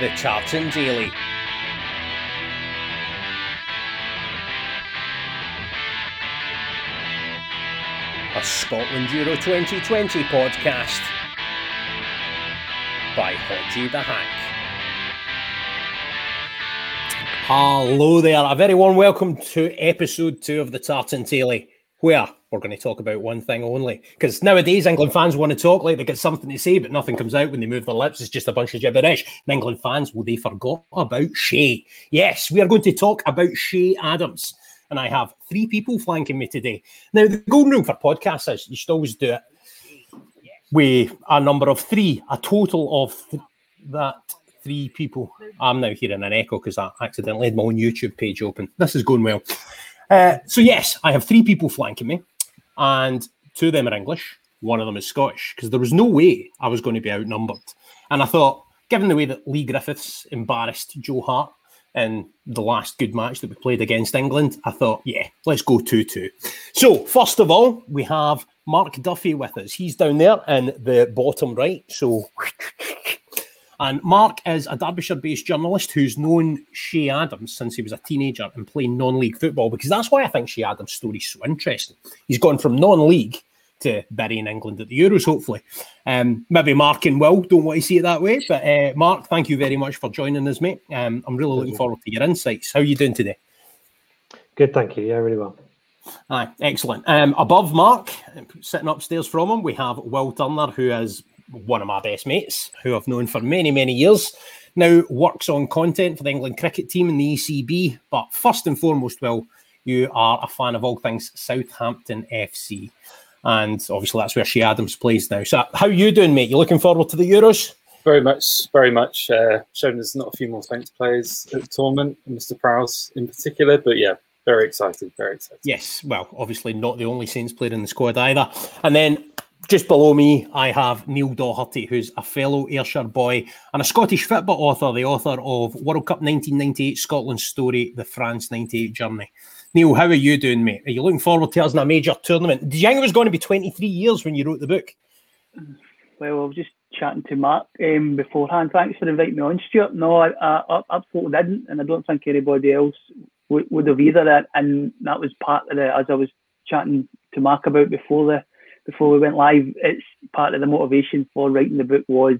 the Tartan Daily. A Scotland Euro 2020 podcast by Hodgie the Hack. Hello there, a very warm welcome to episode two of the Tartan Daily, where we're going to talk about one thing only. Because nowadays, England fans want to talk like they get something to say, but nothing comes out when they move their lips. It's just a bunch of gibberish. And England fans, well, they forgot about Che. Yes, we are going to talk about Che Adams. And I have three people flanking me today. Now, the golden rule for podcasts is you should always do it with a number of three, a total of th- that three people. I'm now hearing an echo because I accidentally had my own YouTube page open. This is going well. Uh, so, yes, I have three people flanking me and two of them are English, one of them is Scottish, because there was no way I was going to be outnumbered. And I thought, given the way that Leigh Griffiths embarrassed Joe Hart in the last good match that we played against England, I thought, yeah, let's go 2 2. So, first of all, we have Mark Duffy with us. He's down there in the bottom right. So, and Mark is a Derbyshire based journalist who's known Che Adams since he was a teenager and playing non league football because that's why I think Che Adams' story is so interesting. He's gone from non league to burying England at the Euros, hopefully. Um, maybe Mark and Will don't want to see it that way, but uh, Mark, thank you very much for joining us, mate. Um, I'm really looking forward to your insights. How are you doing today? Good, thank you. Yeah, really well. Aye, excellent. Um, above Mark, sitting upstairs from him, we have Will Turner, who is one of my best mates, who I've known for many, many years. Now works on content for the England cricket team and the ECB. But first and foremost, Will, you are a fan of all things Southampton FC. And obviously that's where Che Adams plays now. So how are you doing, mate? You looking forward to the Euros? Very much, very much. Uh, showing there's not a few more Saints players at the tournament, Mr. Prowse in particular. But yeah, very excited, very excited. Yes, well, obviously not the only Saints player in the squad either. And then just below me, I have Neil Doherty, who's a fellow Ayrshire boy and a Scottish football author, the author of World Cup 1998 Scotland Story, The France 98 Journey. Neil, how are you doing, mate? Are you looking forward to us in a major tournament? Did you think it was going to be 23 years when you wrote the book? Well, I was just chatting to Mark um, beforehand. Thanks for inviting me on, Stuart. No, I, I, absolutely didn't, and I don't think anybody else would, would have either. And that was part of it, as I was chatting to Mark about before the before we went live, it's part of the motivation for writing the book was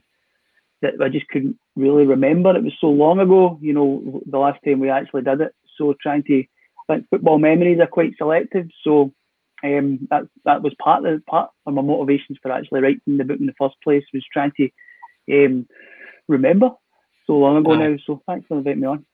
that I just couldn't really remember. It was so long ago, you know, the last time we actually did it. So trying to, like football memories are quite selective. So um, that that was part of part of my motivations for actually writing the book in the first place was trying to um, remember so long ago now. So thanks for inviting me on.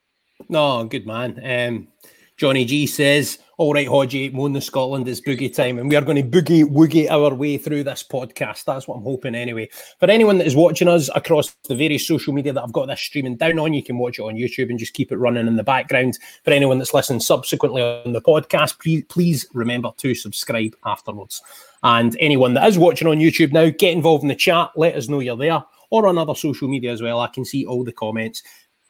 No, good man. Um, Johnny G says, All right, Hodgie, Moan the Scotland, it's boogie time. And we are going to boogie woogie our way through this podcast. That's what I'm hoping anyway. For anyone that is watching us across the various social media that I've got this streaming down on, you can watch it on YouTube and just keep it running in the background. For anyone that's listening subsequently on the podcast, please, please remember to subscribe afterwards. And anyone that is watching on YouTube now, get involved in the chat. Let us know you're there or on other social media as well. I can see all the comments.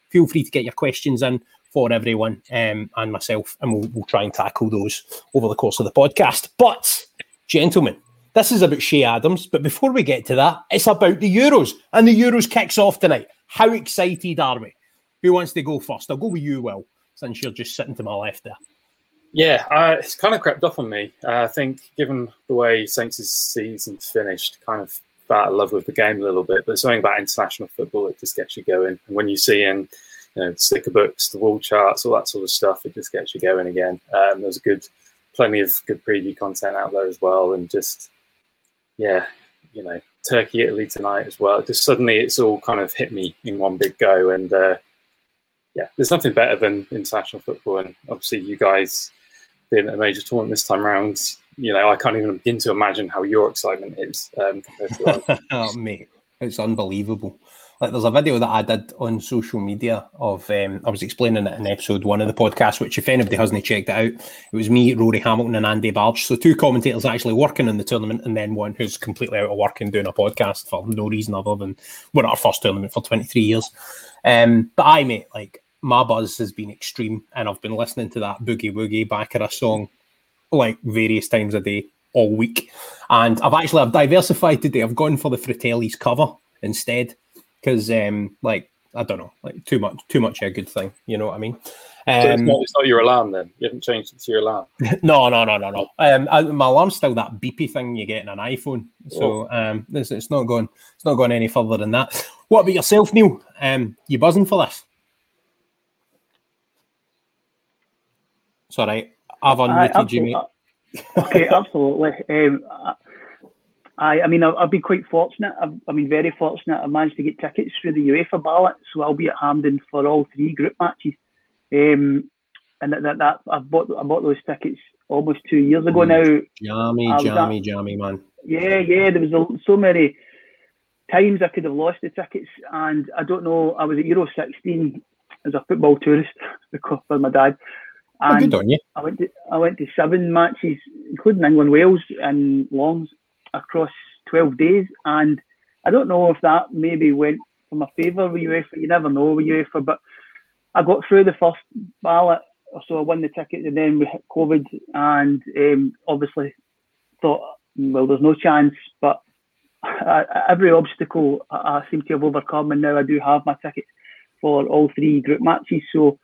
Feel free to get your questions in for everyone um, and myself, and we'll, we'll try and tackle those over the course of the podcast. But, gentlemen, this is about Che Adams. But before we get to that, it's about the Euros, and the Euros kicks off tonight. How excited are we? Who wants to go first? I'll go with you, Will, since you're just sitting to my left there. Yeah, uh, it's kind of crept up on me. Uh, I think, given the way Saints' season finished, kind of fell out of love with the game a little bit. But something about international football it just gets you going. And when you see in you know, sticker books, the wall charts, all that sort of stuff. It just gets you going again. Um, there's a good, plenty of good preview content out there as well, and just yeah, you know, Turkey, Italy tonight as well. Just suddenly, it's all kind of hit me in one big go, and uh, yeah, there's nothing better than international football, and obviously, you guys being at a major tournament this time around. You know, I can't even begin to imagine how your excitement is um, compared to oh, mate, it's unbelievable. Like there's a video that I did on social media of um, I was explaining it in episode one of the podcast, which if anybody hasn't checked it out, it was me, Rory Hamilton, and Andy Barge. So two commentators actually working in the tournament, and then one who's completely out of work and doing a podcast for no reason other than we're at our first tournament for 23 years. Um, but I mate, like my buzz has been extreme, and I've been listening to that Boogie Woogie Baccara song like various times a day all week. And I've actually I've diversified today. I've gone for the Fratelli's cover instead because um, like I don't know, like too much, too much a good thing. You know what I mean? Um, so it's not, it's not, your alarm then. You haven't changed it to your alarm. no, no, no, no, no. Um, I, my alarm's still that beepy thing you get in an iPhone. So oh. um, it's, it's not going, it's not going any further than that. What about yourself, Neil? Um, you buzzing for this? Sorry, I've unmuted you, mate. okay, absolutely. Um, I, I mean, I've, I've, been quite fortunate. I've, I've been very fortunate. I managed to get tickets through the UEFA ballot, so I'll be at Hampden for all three group matches. Um, and that, that, that I bought I bought those tickets almost two years ago mm. now. Jammy, jammy, at, jammy, man. Yeah, yeah. There was a, so many times I could have lost the tickets, and I don't know. I was at Euro 16 as a football tourist because of my dad. And oh, good on you. I went to I went to seven matches, including England, Wales, and Lens across 12 days. And I don't know if that maybe went for my favour with UEFA. You never know with UEFA, but I got through the first ballot, or so I won the ticket, and then we hit COVID, and um, obviously thought, well, there's no chance. But every obstacle I, I seem to have overcome, and now I do have my ticket for all three group matches. So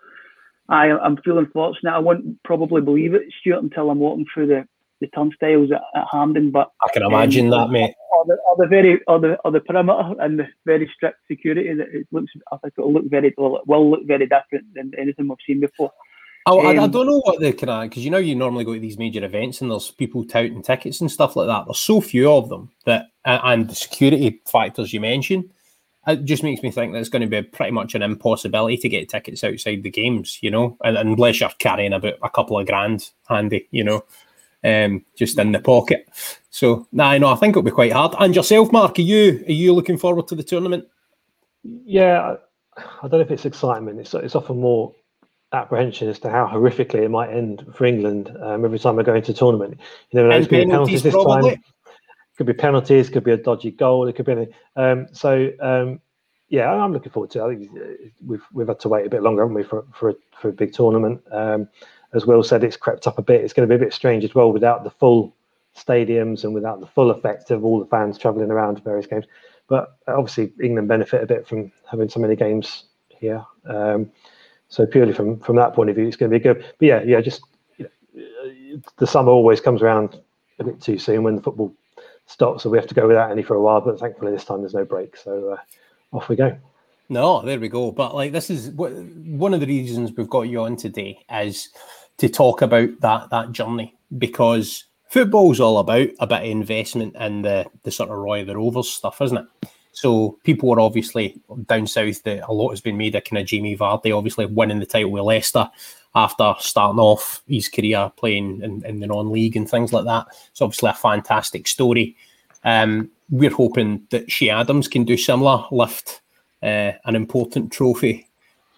I, am feeling fortunate. I won't probably believe it, Stuart, until I'm walking through the, the turnstiles at, at Hampden. But I can imagine um, that, mate. Or the, or the very or the or the perimeter and the very strict security that it looks. I think it'll look very well. It will look very different than anything we've seen before. Oh, um, I, I, um, don't know what the kind of because you know you normally go to these major events and there's people touting tickets and stuff like that. There's so few of them that and the security factors you mentioned it just makes me think that it's going to be pretty much an impossibility to get tickets outside the games, you know, unless you're carrying about a couple of grand handy, you know, um, just in the pocket. So, nah, no, I know I think it'll be quite hard. And yourself, Mark, are you are you looking forward to the tournament? Yeah, I don't know if it's excitement. It's it's often more apprehension as to how horrifically it might end for England um, every time I go into a tournament. You know, there's been penalties this probably. time could be penalties, could be a dodgy goal, it could be anything. Um, so um, yeah, I'm looking forward to. It. I think uh, we've we've had to wait a bit longer, haven't we, for for a, for a big tournament? Um, as Will said, it's crept up a bit. It's going to be a bit strange as well without the full stadiums and without the full effect of all the fans travelling around to various games. But obviously, England benefit a bit from having so many games here. Um, so purely from from that point of view, it's going to be good. But yeah, yeah, just you know, the summer always comes around a bit too soon when the football stops, so we have to go without any for a while. But thankfully, this time there's no break, so uh, off we go. No, there we go. But like, this is one of the reasons we've got you on today is to talk about that that journey because football's all about a bit of investment in the the sort of Roy the Rovers stuff, isn't it? So people are obviously down south. That a lot has been made of kind of Jamie Vardy, obviously winning the title with Leicester after starting off his career playing in, in the non-league and things like that. It's obviously a fantastic story. Um, we're hoping that Che Adams can do similar, lift uh, an important trophy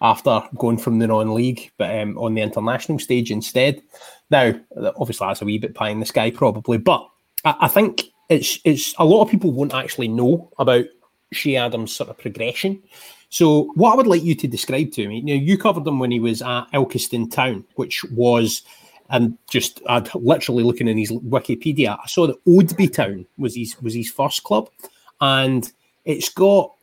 after going from the non-league, but um, on the international stage instead. Now, obviously, that's a wee bit pie in the sky, probably, but I, I think it's it's a lot of people won't actually know about Che Adams' sort of progression. So, what I would like you to describe to me, you know, you covered him when he was at Ilkeston Town, which was, and just I'd literally looking in his Wikipedia, I saw that Oadby Town was his was his first club, and it's got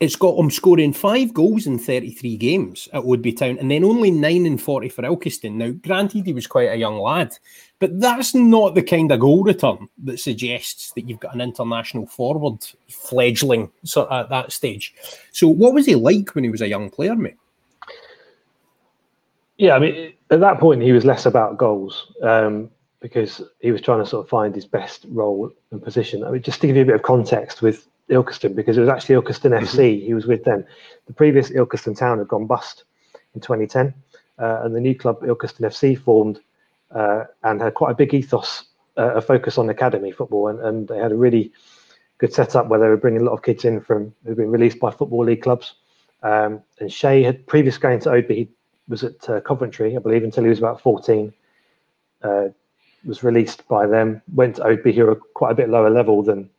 it's got him scoring five goals in 33 games at Oadby Town and then only nine in 40 for Ilkeston. Now, granted, he was quite a young lad, but that's not the kind of goal return that suggests that you've got an international forward fledgling at that stage. So, what was he like when he was a young player, mate? Yeah, I mean, at that point, he was less about goals um, because he was trying to sort of find his best role and position. I mean, just to give you a bit of context with Ilkeston because it was actually Ilkeston mm-hmm. FC he was with then. The previous Ilkeston Town had gone bust in 2010, uh, and the new club Ilkeston FC formed uh, and had quite a big ethos, uh, a focus on academy football, and, and, they had a really good setup where they were bringing a lot of kids in from who'd been released by football league clubs. Um, and Che had previous going to Oadby, he was at uh, Coventry, I believe, until he was about 14. Uh, was released by them, went to Oadby, who were quite a bit lower level than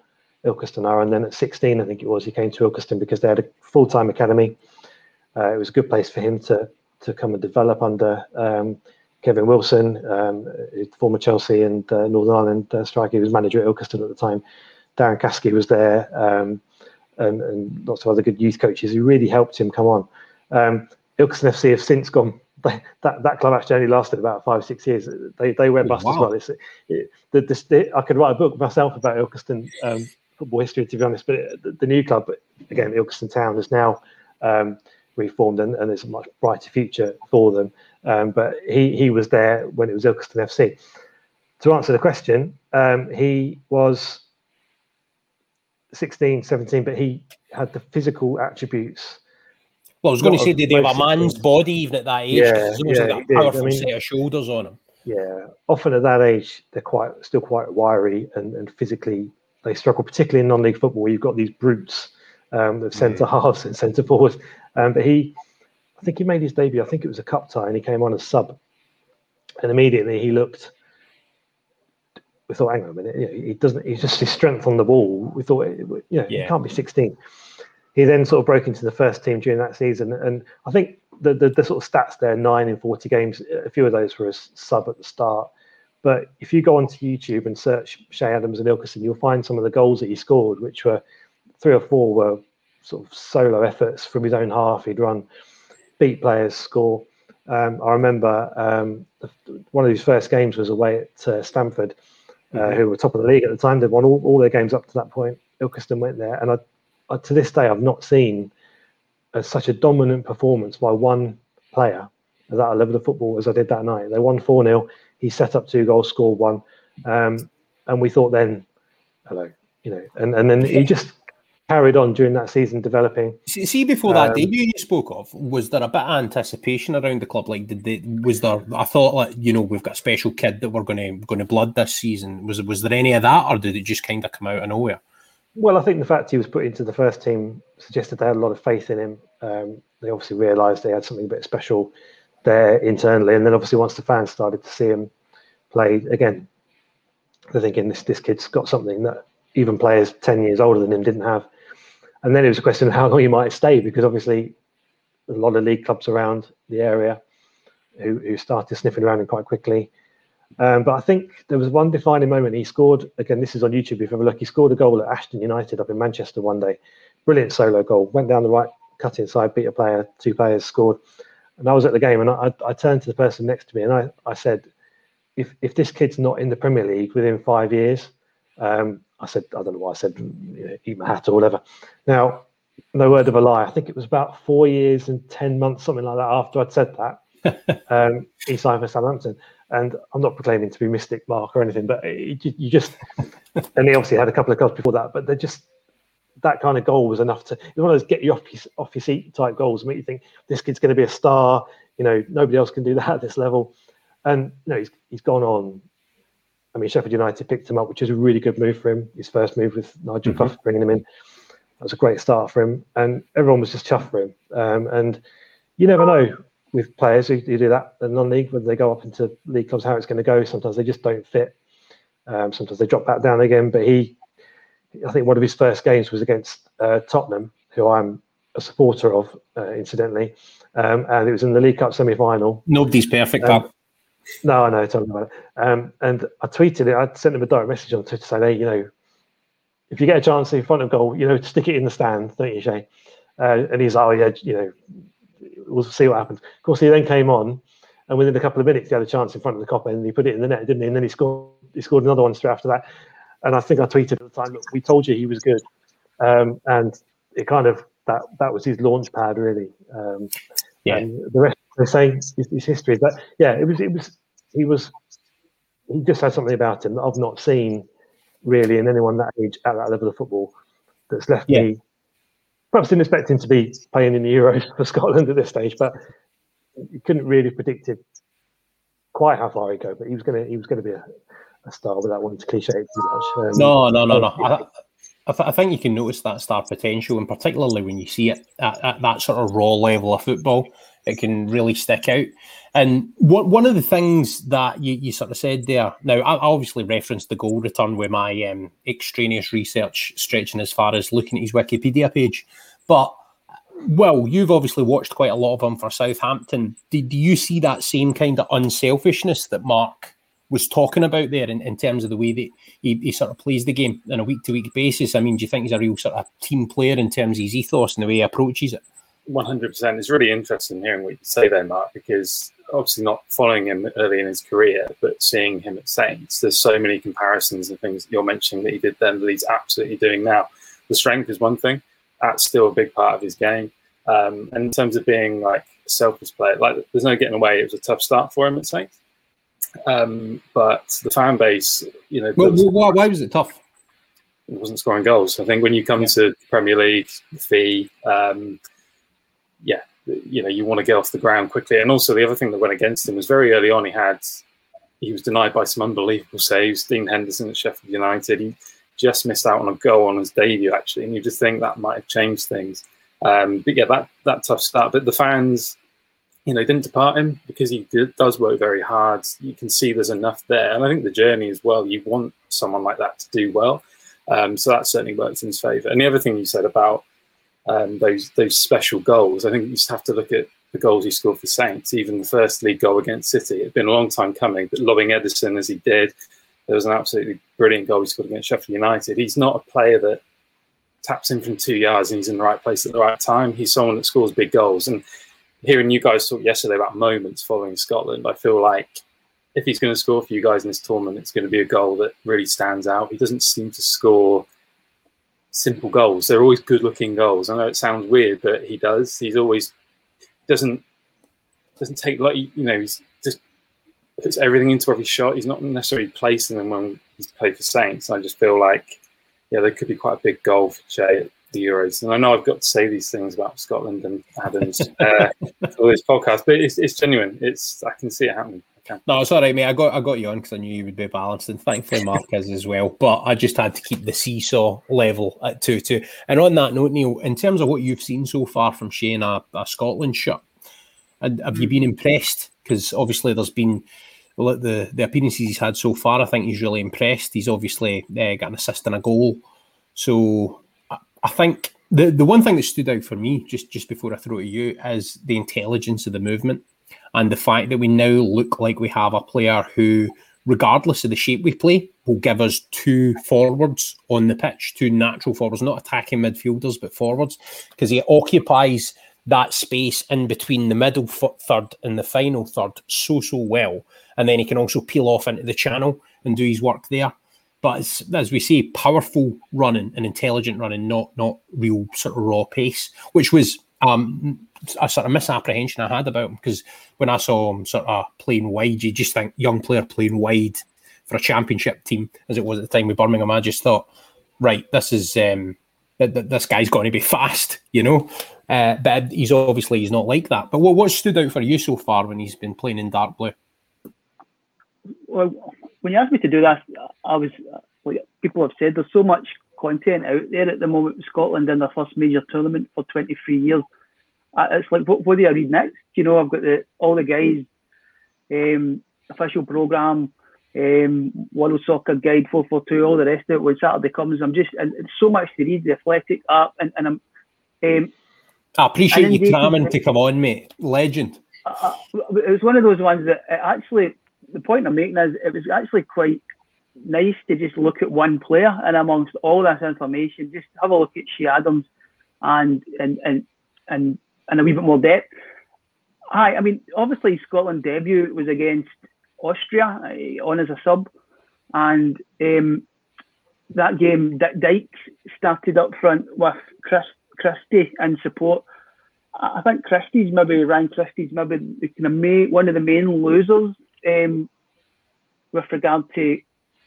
Ilkeston are. And then at 16, I think it was, he came to Ilkeston because they had a full time academy. Uh, it was a good place for him to to come and develop under um, Kevin Wilson, um, former Chelsea and uh, Northern Ireland uh, striker. He was manager at Ilkeston at the time. Darren Caskey was there. Um, and, and lots of other good youth coaches who really helped him come on. Um, Ilkeston FC have since gone. They, that that club actually only lasted about five six years. They they went bust wow. as well. It's, it, the, the, I could write a book myself about Ilkeston um, football history, to be honest. But it, the, new club, again, Ilkeston Town, is now um, reformed, and, and there's a much brighter future for them. Um, but he he was there when it was Ilkeston FC. To answer the question, um, he was 16, 17, but he had the physical attributes. Well, I was going to say, did he have a man's body even at that age? Yeah, yeah, got a powerful I mean, set of shoulders on him. Yeah, often at that age, they're quite still quite wiry and, and physically they struggle, particularly in non-league football, where you've got these brutes um, of centre mm. halves and centre forwards. Um, but he, I think he made his debut. I think it was a cup tie, and he came on as sub, and immediately he looked. We thought, hang on a minute, you know, he doesn't. He's just his strength on the ball. We thought, you know, yeah. he can't be 16. He then sort of broke into the first team during that season, and I think the, the, the sort of stats there, nine in 40 games, a few of those were a sub at the start. But if you go onto YouTube and search Che Adams and Ilkeston, you'll find some of the goals that he scored, which were three or four were sort of solo efforts from his own half. He'd run, beat players, score. Um, I remember um, one of his first games was away at uh, Stamford, uh, mm-hmm. who were top of the league at the time. They'd won all, all their games up to that point. Ilkeston went there, and I, I, to this day, I've not seen a, such a dominant performance by one player at that level of football as I did that night. They won 4 0. He set up two goals, scored one. Um, and we thought then, hello, you know, and, and then he just carried on during that season developing. See, before that um, debut you spoke of, was there a bit of anticipation around the club? Like, did they, was there? I thought, like, you know, we've got a special kid that we're going to going to blood this season. Was was there any of that, or did it just kind of come out of nowhere? Well, I think the fact he was put into the first team suggested they had a lot of faith in him. Um, they obviously realised they had something a bit special there internally, and then obviously once the fans started to see him play again, they're thinking this this kid's got something that even players ten years older than him didn't have. And then it was a question of how long he might stay because obviously a lot of league clubs around the area who, who started sniffing around him quite quickly. Um, but I think there was one defining moment. He scored again. This is on YouTube. If you ever look, he scored a goal at Ashton United up in Manchester one day. Brilliant solo goal. Went down the right, cut inside, beat a player. Two players scored. And I was at the game, and I, I turned to the person next to me, and I, I said, if if this kid's not in the Premier League within five years, um, I said, I don't know why I said, you know, eat my hat or whatever. Now, no word of a lie. I think it was about four years and 10 months, something like that, after I'd said that. um, he signed for Southampton. And I'm not proclaiming to be mystic Mark or anything, but it, you just, and he obviously had a couple of goals before that, but they're just, that kind of goal was enough to, it's one of those get you off your, off your seat type goals, make you think this kid's going to be a star. You know, nobody else can do that at this level. And, you know, he's, he's gone on I mean, Sheffield United picked him up, which is a really good move for him. His first move with Nigel mm-hmm. Clough bringing him in. That was a great start for him. And everyone was just chuffed for him. Um, and you never know with players who, who do that in non-league, whether they go up into league clubs, how it's going to go. Sometimes they just don't fit. Um, sometimes they drop back down again. But he, I think one of his first games was against uh, Tottenham, who I'm a supporter of, uh, incidentally. Um, and it was in the League Cup semi-final. Nobody's perfect, um, no, I know, tell me about it. Um, and I tweeted it. I sent him a direct message on Twitter saying, "Hey, you know, if you get a chance in front of goal, you know, stick it in the stand, don't you, Che?" Uh, and he's like, "Oh yeah, you know, we'll see what happens." Of course, he then came on, and within a couple of minutes, he had a chance in front of the Kop, and he put it in the net, didn't he? And then he scored. He scored another one straight after that. And I think I tweeted at the time, "Look, we told you he was good," um, and it kind of that that was his launch pad, really. Um, yeah. And the rest they're saying is, is history. But yeah, it was it was he was he just had something about him that I've not seen really in anyone that age at that level of football that's left yeah. me perhaps didn't expect him to be playing in the Euros for Scotland at this stage, but you couldn't really predict it quite how far he'd go. But he was gonna he was gonna be a star without wanting to cliche it too much. Um, no, no, no, no. I, I, th- I, think you can notice that star potential, and particularly when you see it at, at that sort of raw level of football it can really stick out. And what, one of the things that you, you sort of said there, now I obviously referenced the goal return with my um, extraneous research stretching as far as looking at his Wikipedia page. But, well, you've obviously watched quite a lot of him for Southampton. Do you see that same kind of unselfishness that Mark was talking about there in, in terms of the way that he, he sort of plays the game on a week to week basis. I mean, do you think he's a real sort of team player in terms of his ethos and the way he approaches it? 100%. It's really interesting hearing what you say there, Mark, because obviously not following him early in his career, but seeing him at Saints, there's so many comparisons and things that you're mentioning that he did then that he's absolutely doing now. The strength is one thing, that's still a big part of his game. Um, and in terms of being like a selfless player, like there's no getting away. It was a tough start for him at Saints. Um, but the fan base, you know, well, why, why was it tough? It wasn't scoring goals. I think when you come yeah. to Premier League, the fee, um, yeah, you know, you want to get off the ground quickly. And also the other thing that went against him was very early on. He had he was denied by some unbelievable saves. Dean Henderson at Sheffield United. He just missed out on a goal on his debut actually, and you just think that might have changed things. Um, but yeah, that that tough start. But the fans, you know, didn't depart him because he did, does work very hard. You can see there's enough there, and I think the journey as well. You want someone like that to do well, um, so that certainly works in his favour. And the other thing you said about um, those those special goals, I think you just have to look at the goals he scored for Saints. Even the first league goal against City, it'd been a long time coming, but lobbing Ederson as he did, there was an absolutely brilliant goal he scored against Sheffield United. He's not a player that taps in from two yards and he's in the right place at the right time. He's someone that scores big goals. And hearing you guys talk yesterday about moments following Scotland, I feel like if he's going to score for you guys in this tournament, it's going to be a goal that really stands out. He doesn't seem to score simple goals. They're always good-looking goals. I know it sounds weird, but he does. He's always doesn't doesn't take like you know he's just puts everything into every shot. He's not necessarily placing them when he's played for Saints. I just feel like yeah, there could be quite a big goal for at the Euros. And I know I've got to say these things about Scotland and Adams uh, for this podcast, but it's, it's genuine. It's I can see it happening. No, it's all right, mate. I got I got you on because I knew you would be balanced, and thankfully Marquez as well. But I just had to keep the seesaw level at two two. And on that note, Neil, in terms of what you've seen so far from Shane, a, a Scotland shirt, have you been impressed? Because obviously there's been well, the the appearances he's had so far, I think he's really impressed. He's obviously uh, got an assist and a goal. So I, think the the one thing that stood out for me just just before I throw it to you is the intelligence of the movement and the fact that we now look like we have a player who, regardless of the shape we play, will give us two forwards on the pitch, two natural forwards, not attacking midfielders but forwards, because he occupies that space in between the middle third and the final third so so well and then he can also peel off into the channel and do his work there. But as we say, powerful running and intelligent running, not not real sort of raw pace, which was um, a sort of misapprehension I had about him because when I saw him sort of playing wide, you just think young player playing wide for a championship team, as it was at the time with Birmingham. I just thought, right, this is um, this guy's going to be fast, you know. Uh, but he's obviously he's not like that. But what what stood out for you so far when he's been playing in dark blue? well, when you asked me to do that, I was like people have said, there's so much content out there at the moment with Scotland in their first major tournament for 23 years. It's like, what, what do I read next? You know, I've got the all the guys, um, official program, um, World Soccer Guide 442, all the rest of it. When Saturday comes, I'm just and it's so much to read. The Athletic app, and, and I'm. Um, I appreciate you cramming to come on, mate. Legend. Uh, it was one of those ones that actually the point I'm making is it was actually quite nice to just look at one player and amongst all this information, just have a look at Che Adams and and and and, and a wee bit more depth. Hi, I mean, obviously Scotland debut was against Austria uh, on as a sub, and um, that game D- Dykes started up front with Chris Christie in support. I think Christie's maybe Ryan Christie's maybe the kind of one of the main losers um, with regard to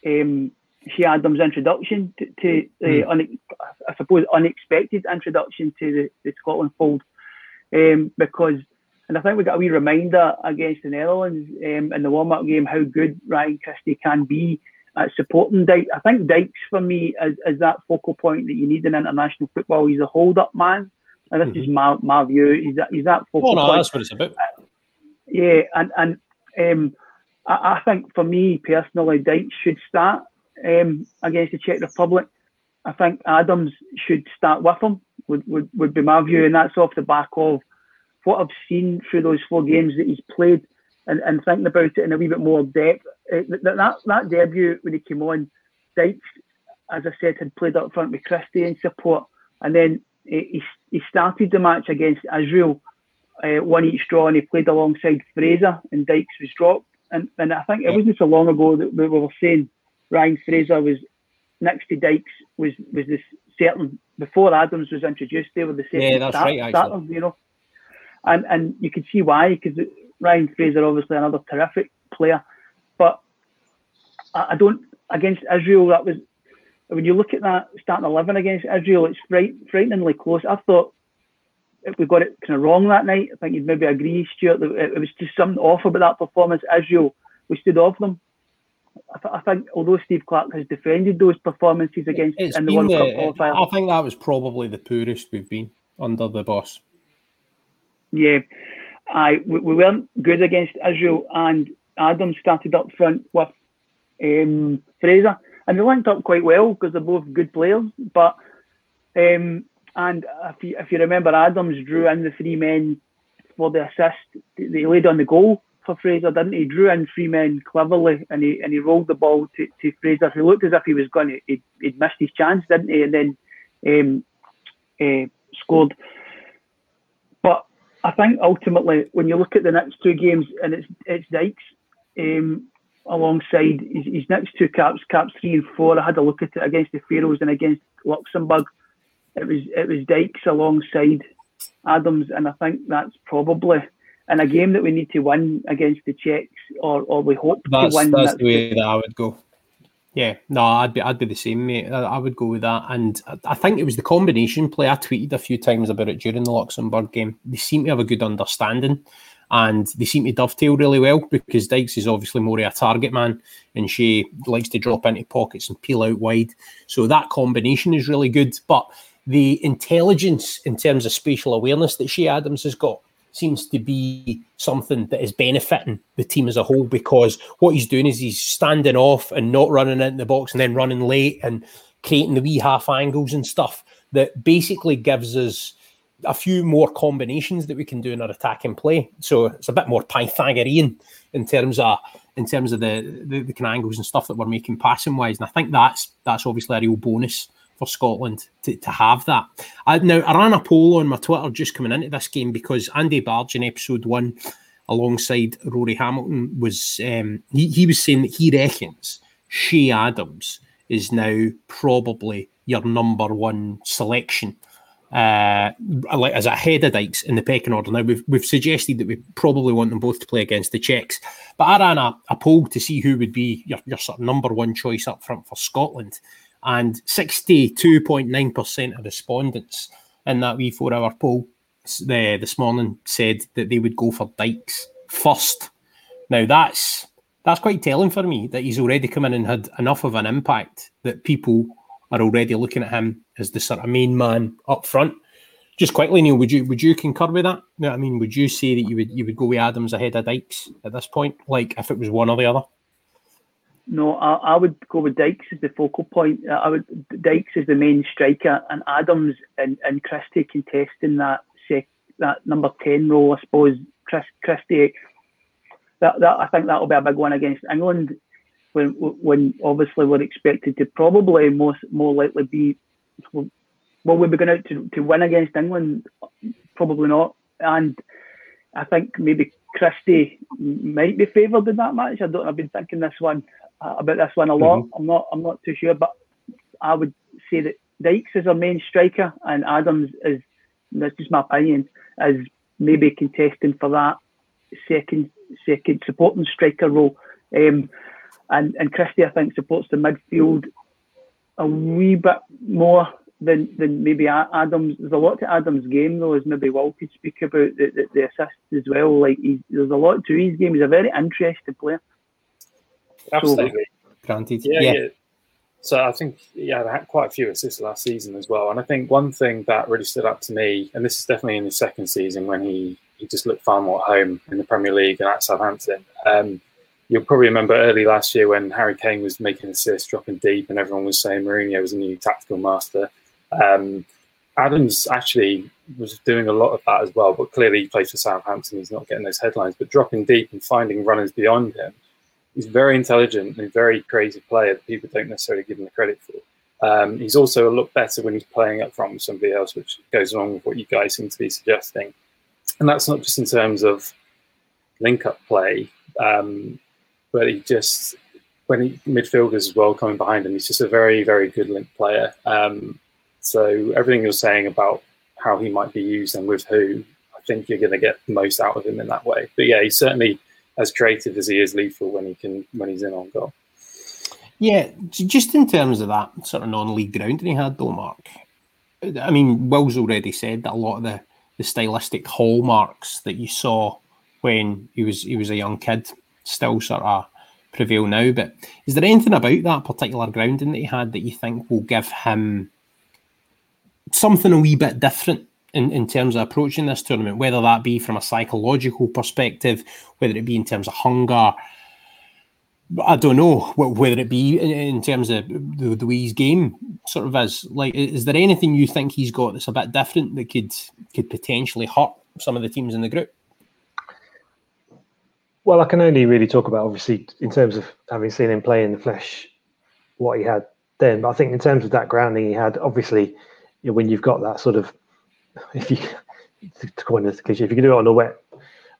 um, Che Adams' introduction to, to mm. uh, un- I suppose, unexpected introduction to the, the Scotland fold, um, because, and I think we got a wee reminder against the Netherlands um, in the warm-up game how good Ryan Christie can be at supporting Dykes. I think Dykes for me is, is that focal point that you need in international football. He's a hold-up man, and this mm-hmm. is my, my view. He's that he's that focal oh, no, point. that's what it's about. Yeah, and and um, I, I, think for me personally, Dykes should start um, against the Czech Republic. I think Adams should start with him. Would, would would be my view, and that's off the back of what I've seen through those four games that he's played. and, and thinking about it in a wee bit more depth, it, that, that that debut when he came on, Dykes, as I said, had played up front with Christie in support, and then he, he started the match against Israel, uh, each draw, and he played alongside Fraser, and Dykes was dropped. And, and I think it wasn't so long ago that we were saying Ryan Fraser was next to Dykes was was this certain before Adams was introduced. They were the same. Yeah, that's start, right. Starters, you know, and and you could see why because Ryan Fraser obviously another terrific player, but I, I don't against Israel that was when you look at that starting 11 against Israel, it's fright, frighteningly close. I thought we got it kind of wrong that night, I think you'd maybe agree, Stuart, that it, was just something off about that performance. Israel, we stood off them. I, th- I think although Steve Clarke has defended those performances against it's in the World Cup qualifier, I think that was probably the poorest we've been under the boss. Yeah, I we, we weren't good against Israel, and Adam started up front with um, Fraser and they linked up quite well because they're both good players. But um, and if you, if you remember, Adams drew in the three men for the assist. They laid on the goal for Fraser, didn't he? Drew in three men cleverly, and he and he rolled the ball to, to Fraser, who looked as if he was going to he'd, he'd missed his chance, didn't he? And then um, uh, scored. But I think ultimately, when you look at the next two games, and it's it's Dykes. Um, alongside his, his, next two caps, caps three and four. I had a look at it against the Faroes and against Luxembourg. It was it was Dykes alongside Adams, and I think that's probably in a game that we need to win against the Czechs, or, or we hope that's, to win. That's, that's the way that I would go. Yeah, no, I'd be I'd be the same, mate. I, would go with that, and I think it was the combination play. I tweeted a few times about it during the Luxembourg game. They seem to have a good understanding and they seem to dovetail really well because Dykes is obviously more of a target man and she likes to drop into pockets and peel out wide. So that combination is really good. But the intelligence in terms of spatial awareness that Che Adams has got seems to be something that is benefiting the team as a whole because what he's doing is he's standing off and not running into the box and then running late and creating the wee half angles and stuff that basically gives us a few more combinations that we can do in our attacking play. So it's a bit more Pythagorean in terms of in terms of the, the, the kind of angles and stuff that we're making passing wise. And I think that's that's obviously a real bonus for Scotland to, to have that. I, now I ran a poll on my Twitter just coming into this game because Andy Barge in episode one alongside Rory Hamilton was um, he, he was saying that he reckons Che Adams is now probably your number one selection uh, like as ahead of Dykes in the pecking order. Now we've we've suggested that we probably want them both to play against the Czechs, but I ran a, a poll to see who would be your, your sort of number one choice up front for Scotland, and sixty two point nine percent of respondents in that wee four hour poll this morning said that they would go for Dykes first. Now that's that's quite telling for me that he's already come in and had enough of an impact that people are already looking at him as the sort of main man up front. Just quickly, Neil, would you would you concur with that? Know I mean, would you say that you would you would go with Adams ahead of Dykes at this point, like if it was one or the other? No, I, I would go with Dykes as the focal point. Uh, I would Dykes as the main striker, and Adams and, and Christie contesting that sec, that number ten role. I suppose Chris, Christie. That, that I think that will be a big one against England when when obviously we're expected to probably most more likely be well we'll be going out to, to win against England probably not and I think maybe Christie might be favoured in that match. I don't I've been thinking this one uh, about this one a lot. Mm-hmm. I'm not I'm not too sure but I would say that Dykes is our main striker and Adams is that's just my opinion is maybe contesting for that second second supporting striker role. Um, and and Christie I think supports the midfield a wee bit more than than maybe Adams. There's a lot to Adams' game though, as maybe Will could speak about the, the, the assists as well. Like there's a lot to his game. He's a very interesting player. Absolutely, so, granted. Yeah, yeah. yeah. So I think yeah, he had quite a few assists last season as well. And I think one thing that really stood out to me, and this is definitely in the second season when he he just looked far more at home in the Premier League and at Southampton. Um, you'll probably remember early last year when Harry Kane was making assists, dropping deep, and everyone was saying Mourinho was a new tactical master. Um, Adams actually was doing a lot of that as well, but clearly he plays for Southampton. He's not getting those headlines, but dropping deep and finding runners beyond him. He's very intelligent and a very creative player that people don't necessarily give him the credit for. Um, he's also a lot better when he's playing up front with somebody else, which goes along with what you guys seem to be suggesting. And that's not just in terms of link up play, um, but he just, when he midfielders as well coming behind him, he's just a very, very good link player. Um, so everything you're saying about how he might be used and with who, I think you're going to get the most out of him in that way. But yeah, he's certainly as creative as he is lethal when he can when he's in on goal. Yeah, just in terms of that sort of non-league grounding he had, though, Mark. I mean, Will's already said that a lot of the, the stylistic hallmarks that you saw when he was he was a young kid still sort of prevail now. But is there anything about that particular grounding that he had that you think will give him something a wee bit different in, in terms of approaching this tournament, whether that be from a psychological perspective, whether it be in terms of hunger, I don't know whether it be in, terms of the, way his game sort of is. Like, is there anything you think he's got that's a bit different that could could potentially hurt some of the teams in the group? Well, I can only really talk about obviously in terms of having seen him play in the flesh, what he had then. But I think in terms of that grounding he had, obviously, you know, when you've got that sort of, if you to coin this cliche, if you can do it on a wet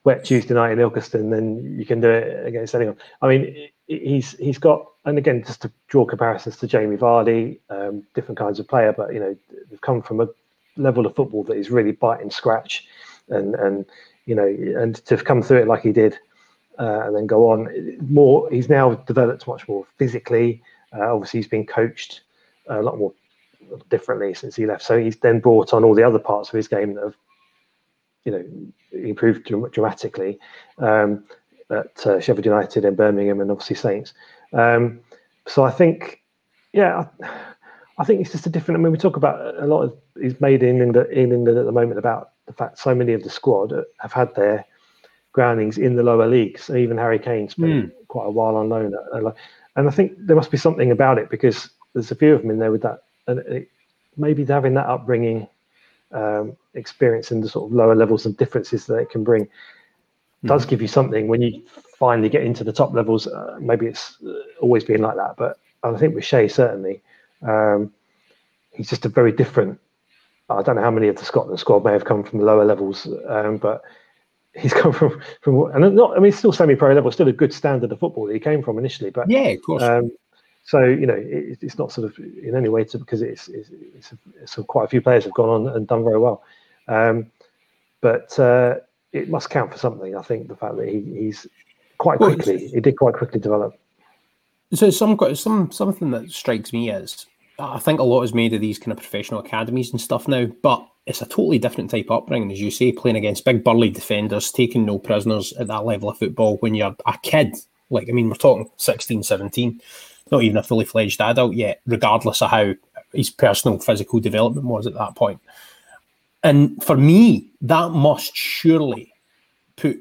wet Tuesday night in Ilkeston, then you can do it against anyone. I mean, he's he's got, and again, just to draw comparisons to Jamie Vardy, um, different kinds of player, but you know, they've come from a level of football that is really bite and scratch, and and you know, and to come through it like he did, uh, and then go on more. He's now developed much more physically. Uh, obviously, he's been coached a lot more differently since he left. So he's then brought on all the other parts of his game that have, you know, improved dramatically. Um, at uh, Sheffield United and Birmingham and obviously Saints. Um, so I think, yeah, I, I, think it's just a different. I mean, we talk about a lot of is made in England, in England at the moment about the fact so many of the squad have had their groundings in the lower leagues. Even Harry Kane spent mm. quite a while on loan, and I think there must be something about it because there's a few of them in there with that, and it, maybe having that upbringing um, experience and the sort of lower levels and differences that it can bring does give you something when you finally get into the top levels. Uh, maybe it's uh, always been like that, but I think with Shay certainly, um, he's just a very different. I don't know how many of the Scotland squad may have come from the lower levels, um, but he's come from from and not. I mean, still semi-pro level, still a good standard of football that he came from initially. But yeah, of course. Um, so you know, it, it's not sort of in any way to because it's it's, it's, it's, quite a few players have gone on and done very well. Um, but uh, it must count for something. I think the fact that he, he's quite quickly, well, he did quite quickly develop. So some some something that strikes me is I think a lot is made of these kind of professional academies and stuff now, but it's a totally different type of upbringing, as you say, playing against big burly defenders, taking no prisoners at that level of football when you're a kid. Like, I mean, we're talking 16, 17, not even a fully fledged adult yet, regardless of how his personal physical development was at that point. And for me, that must surely put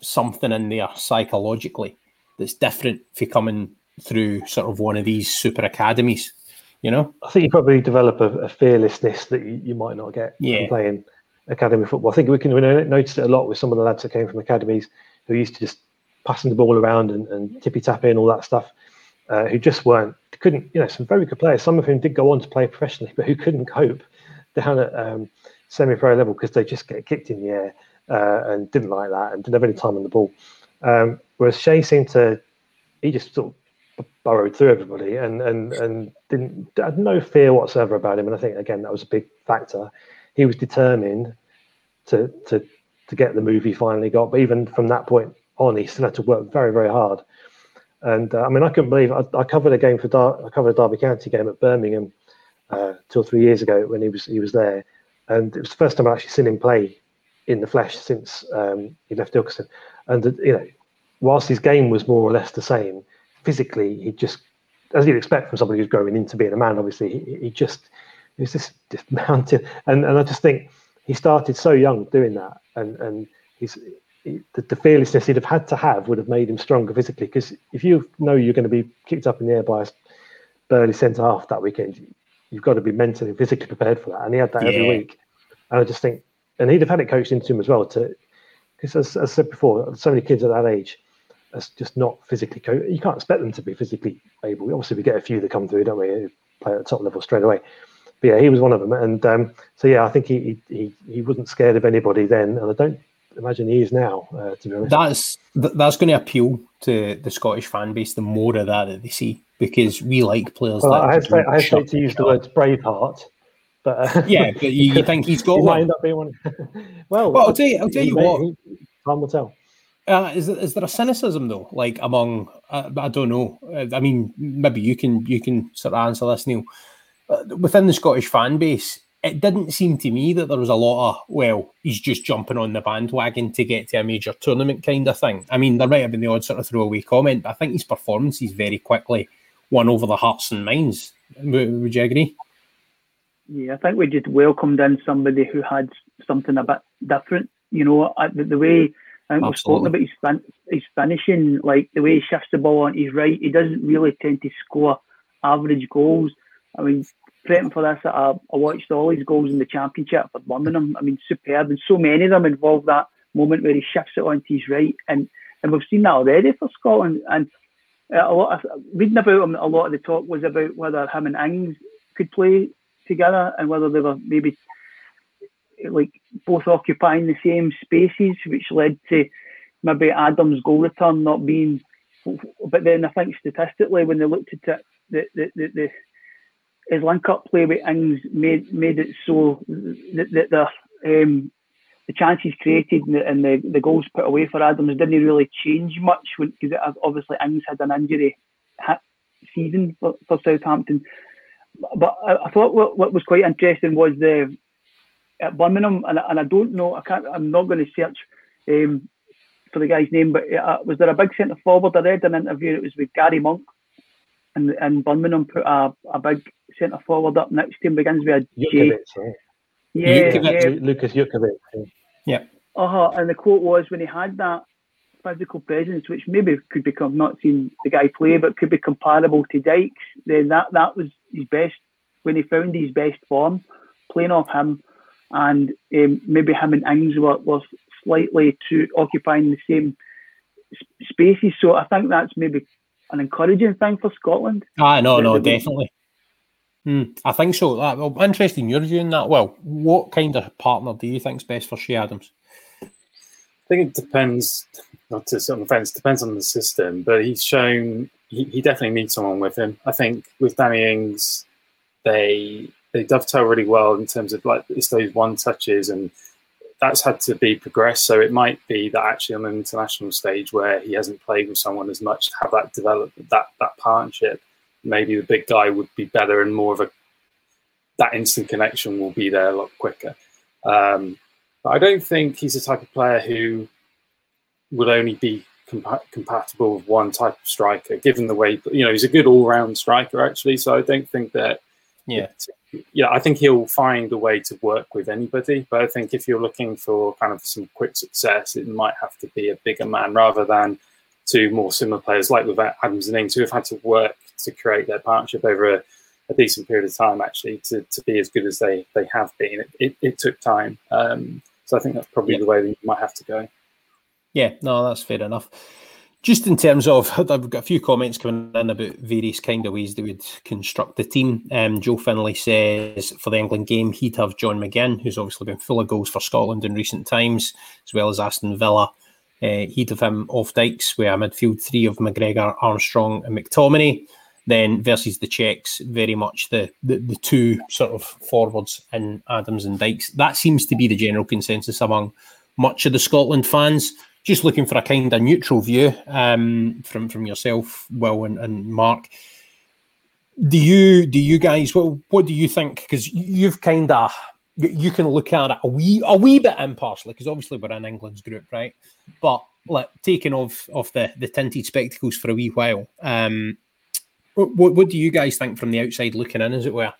something in there psychologically that's different for coming through sort of one of these super academies. You know, I think you probably develop a, a fearlessness that you, you, might not get yeah. from playing academy football. I think we can we notice it a lot with some of the lads that came from academies who used to just passing the ball around and, and tippy tapping all that stuff, uh, who just weren't couldn't you know some very good players. Some of whom did go on to play professionally, but who couldn't cope down at um, semi-pro level because they just get kicked in the air uh, and didn't like that and didn't have any time on the ball. Um, whereas Che seemed to, he just sort of burrowed through everybody and and and didn't had no fear whatsoever about him. And I think again that was a big factor. He was determined to to to get the move he finally got. But even from that point on, he still had to work very very hard. And uh, I mean, I couldn't believe I, I covered a game for Dar- I covered a Derby County game at Birmingham uh, two or three years ago when he was he was there, and it was the first time I actually seen him play in the flesh since um, he left Ilkeston. And uh, you know, whilst his game was more or less the same, physically he just, as you'd expect from somebody who's growing into being a man, obviously he, he just he was just just mounted. And and I just think he started so young doing that, and and he's. He, the, the, fearlessness he'd have had to have would have made him stronger physically. Because if you know you're going to be kicked up in the air by a burly centre half that weekend, you've got to be mentally, and physically prepared for that. And he had that Yeah. every week. And I just think, and he'd have had it coached into him as well. To because as, as I said before, so many kids at that age, that's just not physically. Co- you can't expect them to be physically able. Obviously, we get a few that come through, don't we? Who play at the top level straight away. But yeah, he was one of them. And um, so yeah, I think he, he he he wasn't scared of anybody then, and I don't imagine he is now. Uh, to be honest, That's th- that's going to appeal to the Scottish fan base. The more of that that they see, because we like players. well, that I hesitate, I hesitate to use the word Braveheart, but uh, Yeah, but you, you think he's got he might one? end up being one. well, Well, I'll tell you. I'll tell you may- what. time will tell. Uh, is, there, is there a cynicism though, like among? Uh, I don't know. Uh, I mean, maybe you can you can sort of answer this, Neil. Uh, within the Scottish fan base, it didn't seem to me that there was a lot of well, he's just jumping on the bandwagon to get to a major tournament kind of thing. I mean, there might have been the odd sort of throwaway comment, but I think his performances very quickly won over the hearts and minds. Would, you agree? Yeah, I think we just welcomed in somebody who had something a bit different. You know, the, the way I think we've spoken about his, fin- his finishing, like the way he shifts the ball on his right, he doesn't really tend to score average goals. I mean, prepping for this, I, I watched all his goals in the championship for Birmingham. I mean, superb, and so many of them involve that moment where he shifts it onto his right, and and we've seen that already for Scotland. And a lot of reading about him, a lot of the talk was about whether him and Ings could play together and whether they were maybe like both occupying the same spaces, which led to maybe Adams' goal return not being. But then I think statistically, when they looked at it, the the, the, the his link up play with Ings made made it so that, that the um, the chances created and the, and the, the goals put away for Adams didn't really change much because obviously Ings had an injury season for, for Southampton. But I, I thought what, what was quite interesting was the at Birmingham, and, I- and I don't know, I can't, I'm not going to search um, for the guy's name, but uh, was there a big centre forward? I read an interview, it was with Gary Monk, and, and Birmingham put a, a big centre forward up next to him, begins with a J. Jutkiewicz, yeah. Yeah, Jutkiewicz. yeah. Lucas Jutkiewicz. yeah. Uh-huh. And the quote was when he had that physical presence, which maybe could become not seen the guy play, but could be comparable to Dykes, then that, that was his best when he found his best form, playing off him. And um, maybe him and Ings were, were slightly too occupying the same spaces. So I think that's maybe an encouraging thing for Scotland. Ah, no, no, definitely. Hmm, I think so. That, well, interesting. Your view on that. Well, what kind of partner do you think's best for Che Adams? I think it depends, not to some offence, depends on the system, but he's shown he, he definitely needs someone with him. I think with Danny Ings, they they dovetail really well in terms of like it's those one touches and that's had to be progressed. So it might be that actually on an international stage where he hasn't played with someone as much to have that development, that that partnership, maybe the big guy would be better and more of a that instant connection will be there a lot quicker. Um, but I don't think he's the type of player who would only be compa- compatible with one type of striker, given the way you know he's a good all-round striker actually. So I don't think that. Yeah. yeah, I think he'll find a way to work with anybody. But I think if you're looking for kind of some quick success, it might have to be a bigger man rather than two more similar players like with Adams and Ings, who have had to work to create their partnership over a, a decent period of time, actually, to, to be as good as they, they have been. It, it, it took time. Um, so I think that's probably Yeah. the way that you might have to go. Yeah, no, that's fair enough. Just in terms of, I've got a few comments coming in about various kind of ways they would construct the team. Um, Joe Finley says for the England game, he'd have John McGinn, who's obviously been full of goals for Scotland in recent times, as well as Aston Villa. Uh, he'd have him off Dykes, with a midfield three of McGregor, Armstrong, and McTominay. Then versus the Czechs, very much the, the the two sort of forwards in Adams and Dykes. That seems to be the general consensus among much of the Scotland fans. Just looking for a kind of neutral view um, from from yourself, Will and, and Mark. Do you do you guys? What what do you think? Because you've kind of you can look at it a wee a wee bit impartially because obviously we're in England's group, right? But like taking off off the the tinted spectacles for a wee while. Um, what, what do you guys think from the outside looking in, as it were?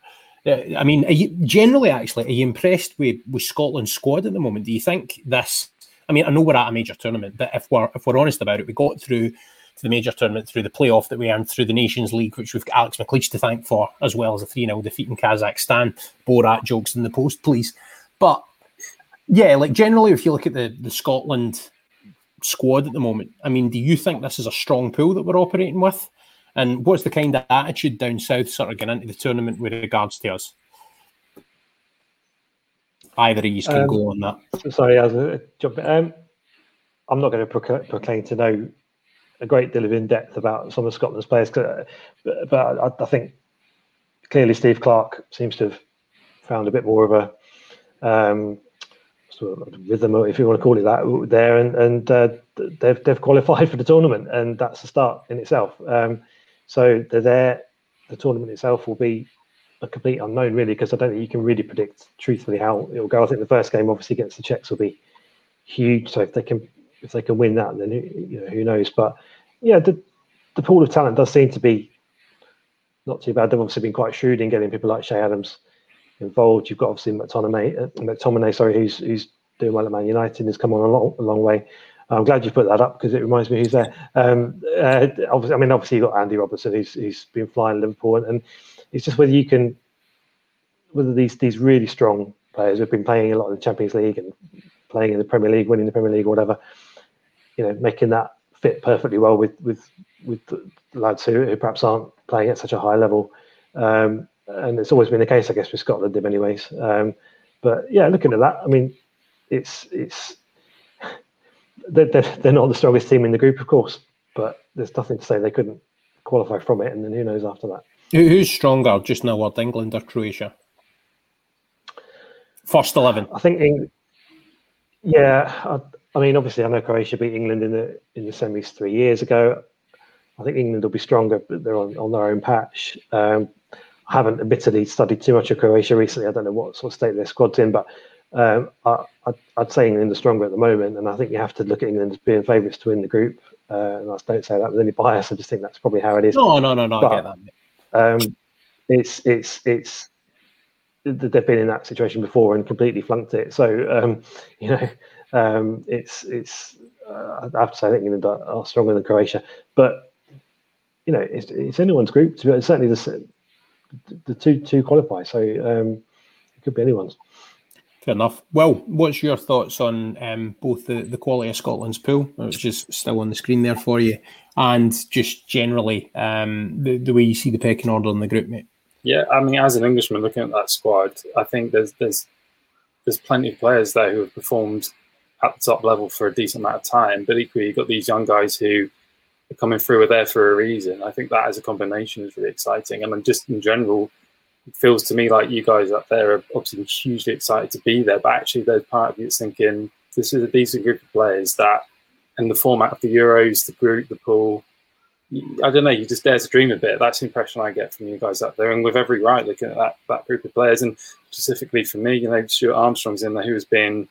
Uh, I mean, you, generally, actually, are you impressed with with Scotland's squad at the moment? Do you think this? I mean, I know we're at a major tournament, but if we're if we're honest about it, we got through to the major tournament through the playoff that we earned through the Nations League, which we've got Alex McLeish to thank for, as well as a 3 0 defeat in Kazakhstan. Borat jokes in the post, please. But yeah, like generally, if you look at the, the Scotland squad at the moment, I mean, do you think this is a strong pool that we're operating with? And what's the kind of attitude down south sort of getting into the tournament with regards to us? Either of you can um, go on that. Sorry, I was uh, jumping. Um, I'm not going to proclaim to know a great deal of in depth about some of Scotland's players, but, but I, I, think clearly Steve Clarke seems to have found a bit more of a um, sort of rhythm, if you want to call it that, there, and, and uh, they've they've qualified for the tournament, and that's a start in itself. Um, so they're there. The tournament itself will be a complete unknown, really, because I don't think you can really predict truthfully how it will go. I think the first game, obviously, against the Czechs will be huge. So if they can if they can win that, then you know who knows. But yeah, the the pool of talent does seem to be not too bad. They've obviously been quite shrewd in getting people like Che Adams involved. You've got obviously McTominay, uh, McTominay, sorry, who's who's doing well at Man United has come on a long, a long way. I'm glad you put that up because it reminds me who's there. Um, uh, obviously, I mean, obviously you've got Andy Robertson, who's, who's been flying Liverpool, and, and it's just whether you can, whether these these really strong players who've been playing a lot in the Champions League and playing in the Premier League, winning the Premier League or whatever, you know, making that fit perfectly well with with with lads who, who perhaps aren't playing at such a high level. Um, and it's always been the case, I guess, with Scotland in many ways. Um, but yeah, looking at that, I mean, it's it's they're, they're not the strongest team in the group, of course, but there's nothing to say they couldn't qualify from it, and then who knows after that. Who's stronger, just now, what England or Croatia? First eleven. I think. England, yeah, I, I, mean, obviously, I know Croatia beat England in the in the semis three years ago. I think England will be stronger, but they're on, on their own patch. Um, I haven't admittedly studied too much of Croatia recently. I don't know what sort of state their squad's in, but um, I, would say England are stronger at the moment, and I think you have to look at England as being favourites to win the group. Uh, and I don't say that with any bias. I just think that's probably how it is. No, no, no, no. But, I get that. Um, it's it's it's they've been in that situation before and completely flunked it. So um, you know, um, it's it's. Uh, I have to say, I think England are, stronger than Croatia, but you know, it's, it's anyone's group. To be, certainly, the the two two qualify, so um, it could be anyone's. Fair enough. Well, what's your thoughts on um, both the, the quality of Scotland's pool, which is still on the screen there for you, and just generally um, the, the way you see the pecking order in the group, mate? Yeah, I mean, as an Englishman looking at that squad, I think there's there's there's plenty of players there who have performed at the top level for a decent amount of time, but equally you've got these young guys who are coming through are there for a reason. I think that as a combination is really exciting, and just in general, feels to me like you guys up there are obviously hugely excited to be there, but actually there's part of you that's thinking this is a decent group of players that, in the format of the Euros, the group, the pool, I don't know, you just dare to dream a bit. That's the impression I get from you guys up there, and with every right looking at that that group of players, and specifically for me, you know, Stuart Armstrong's in there, who has been,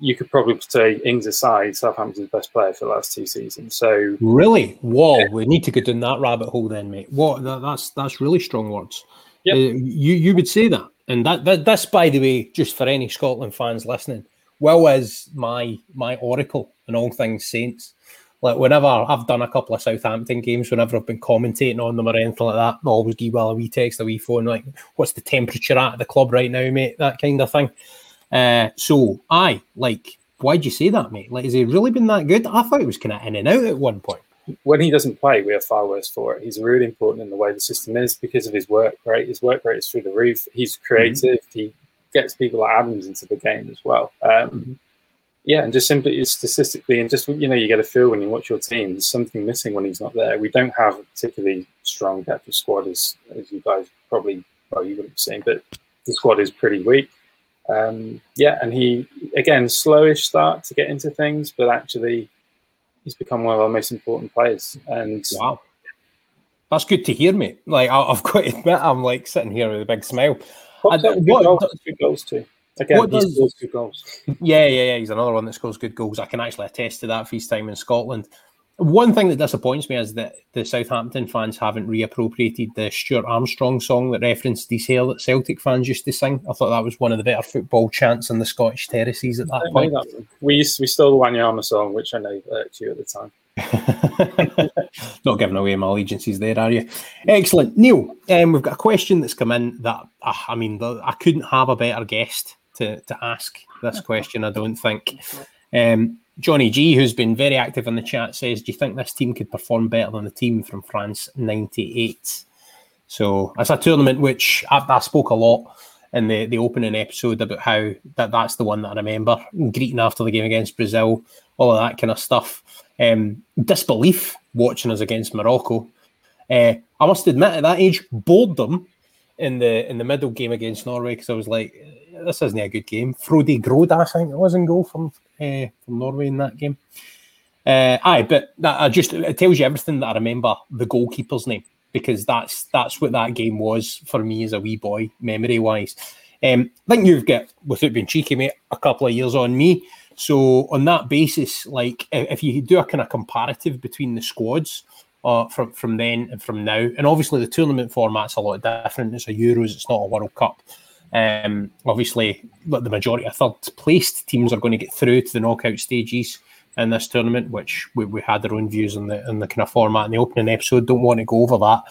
you could probably say Ings aside, Southampton's best player for the last two seasons. So really, whoa, yeah. we need to go down that rabbit hole then, mate. What that, that's that's really strong words. Yep. Uh, you you would say that, and that, that that's by the way, just for any Scotland fans listening, Will is my my oracle in all things Saints. Like whenever I've done a couple of Southampton games, whenever I've been commentating on them or anything like that, I always give Will a wee text, a wee phone, like, "What's the temperature at the club right now, mate?" That kind of thing. Uh, so, I like, why'd you say that, mate? Like, has he really been that good? I thought he was kind of in and out at one point when he doesn't play, we are far worse for it. He's really important in the way the system is because of his work rate. His work rate is through the roof. He's creative. Mm-hmm. He gets people like Adams into the game as well. Um, mm-hmm. Yeah, and just simply statistically, and just you know, you get a feel when you watch your team. There's something missing when he's not there. We don't have a particularly strong depth of squad, as as you guys probably well you wouldn't be saying, but the squad is pretty weak. Um, yeah, and he again slowish start to get into things, but actually he's become one of our most important players. And wow, that's good to hear, mate. Like I, have got to admit, I'm like sitting here with a big smile. What, goals, good goals too. Again, what does, good goals. Yeah, yeah, yeah. He's another one that scores good goals. I can actually attest to that for his time in Scotland. One thing that disappoints me is that the Southampton fans haven't reappropriated the Stuart Armstrong song that referenced his hair that Celtic fans used to sing. I thought that was one of the better football chants in the Scottish terraces at that point. That we we stole the Wanyama song, which I know irked you at the time. Not giving away my allegiances there, are you? Excellent. Neil, um, we've got a question that's come in that, uh, I mean, I couldn't have a better guest to, to ask this question, I don't think. Um, Johnny G, who's been very active in the chat, says, Do you think this team could perform better than the team from France 98? So it's a tournament which I, I spoke a lot in the, the opening episode about how that that's the one that I remember greeting after the game against Brazil, all of that kind of stuff. Um, disbelief watching us against Morocco. Uh, I must admit, at that age, bored them in the in the middle game against Norway because I was like, this isn't a good game. Frode Grodås, I think it was in goal from uh, from Norway in that game. Uh, aye, but that I just it tells you everything that I remember the goalkeeper's name because that's that's what that game was for me as a wee boy, memory wise. Um, I think you've got, without being cheeky, mate, a couple of years on me. So on that basis, like if you do a kind of comparative between the squads uh, from from then and from now, and obviously the tournament format's a lot different. It's a Euros, it's not a World Cup. Um, obviously, the majority of third placed teams are going to get through to the knockout stages in this tournament, which we, we had our own views on the on the kind of format in the opening episode. Don't want to go over that.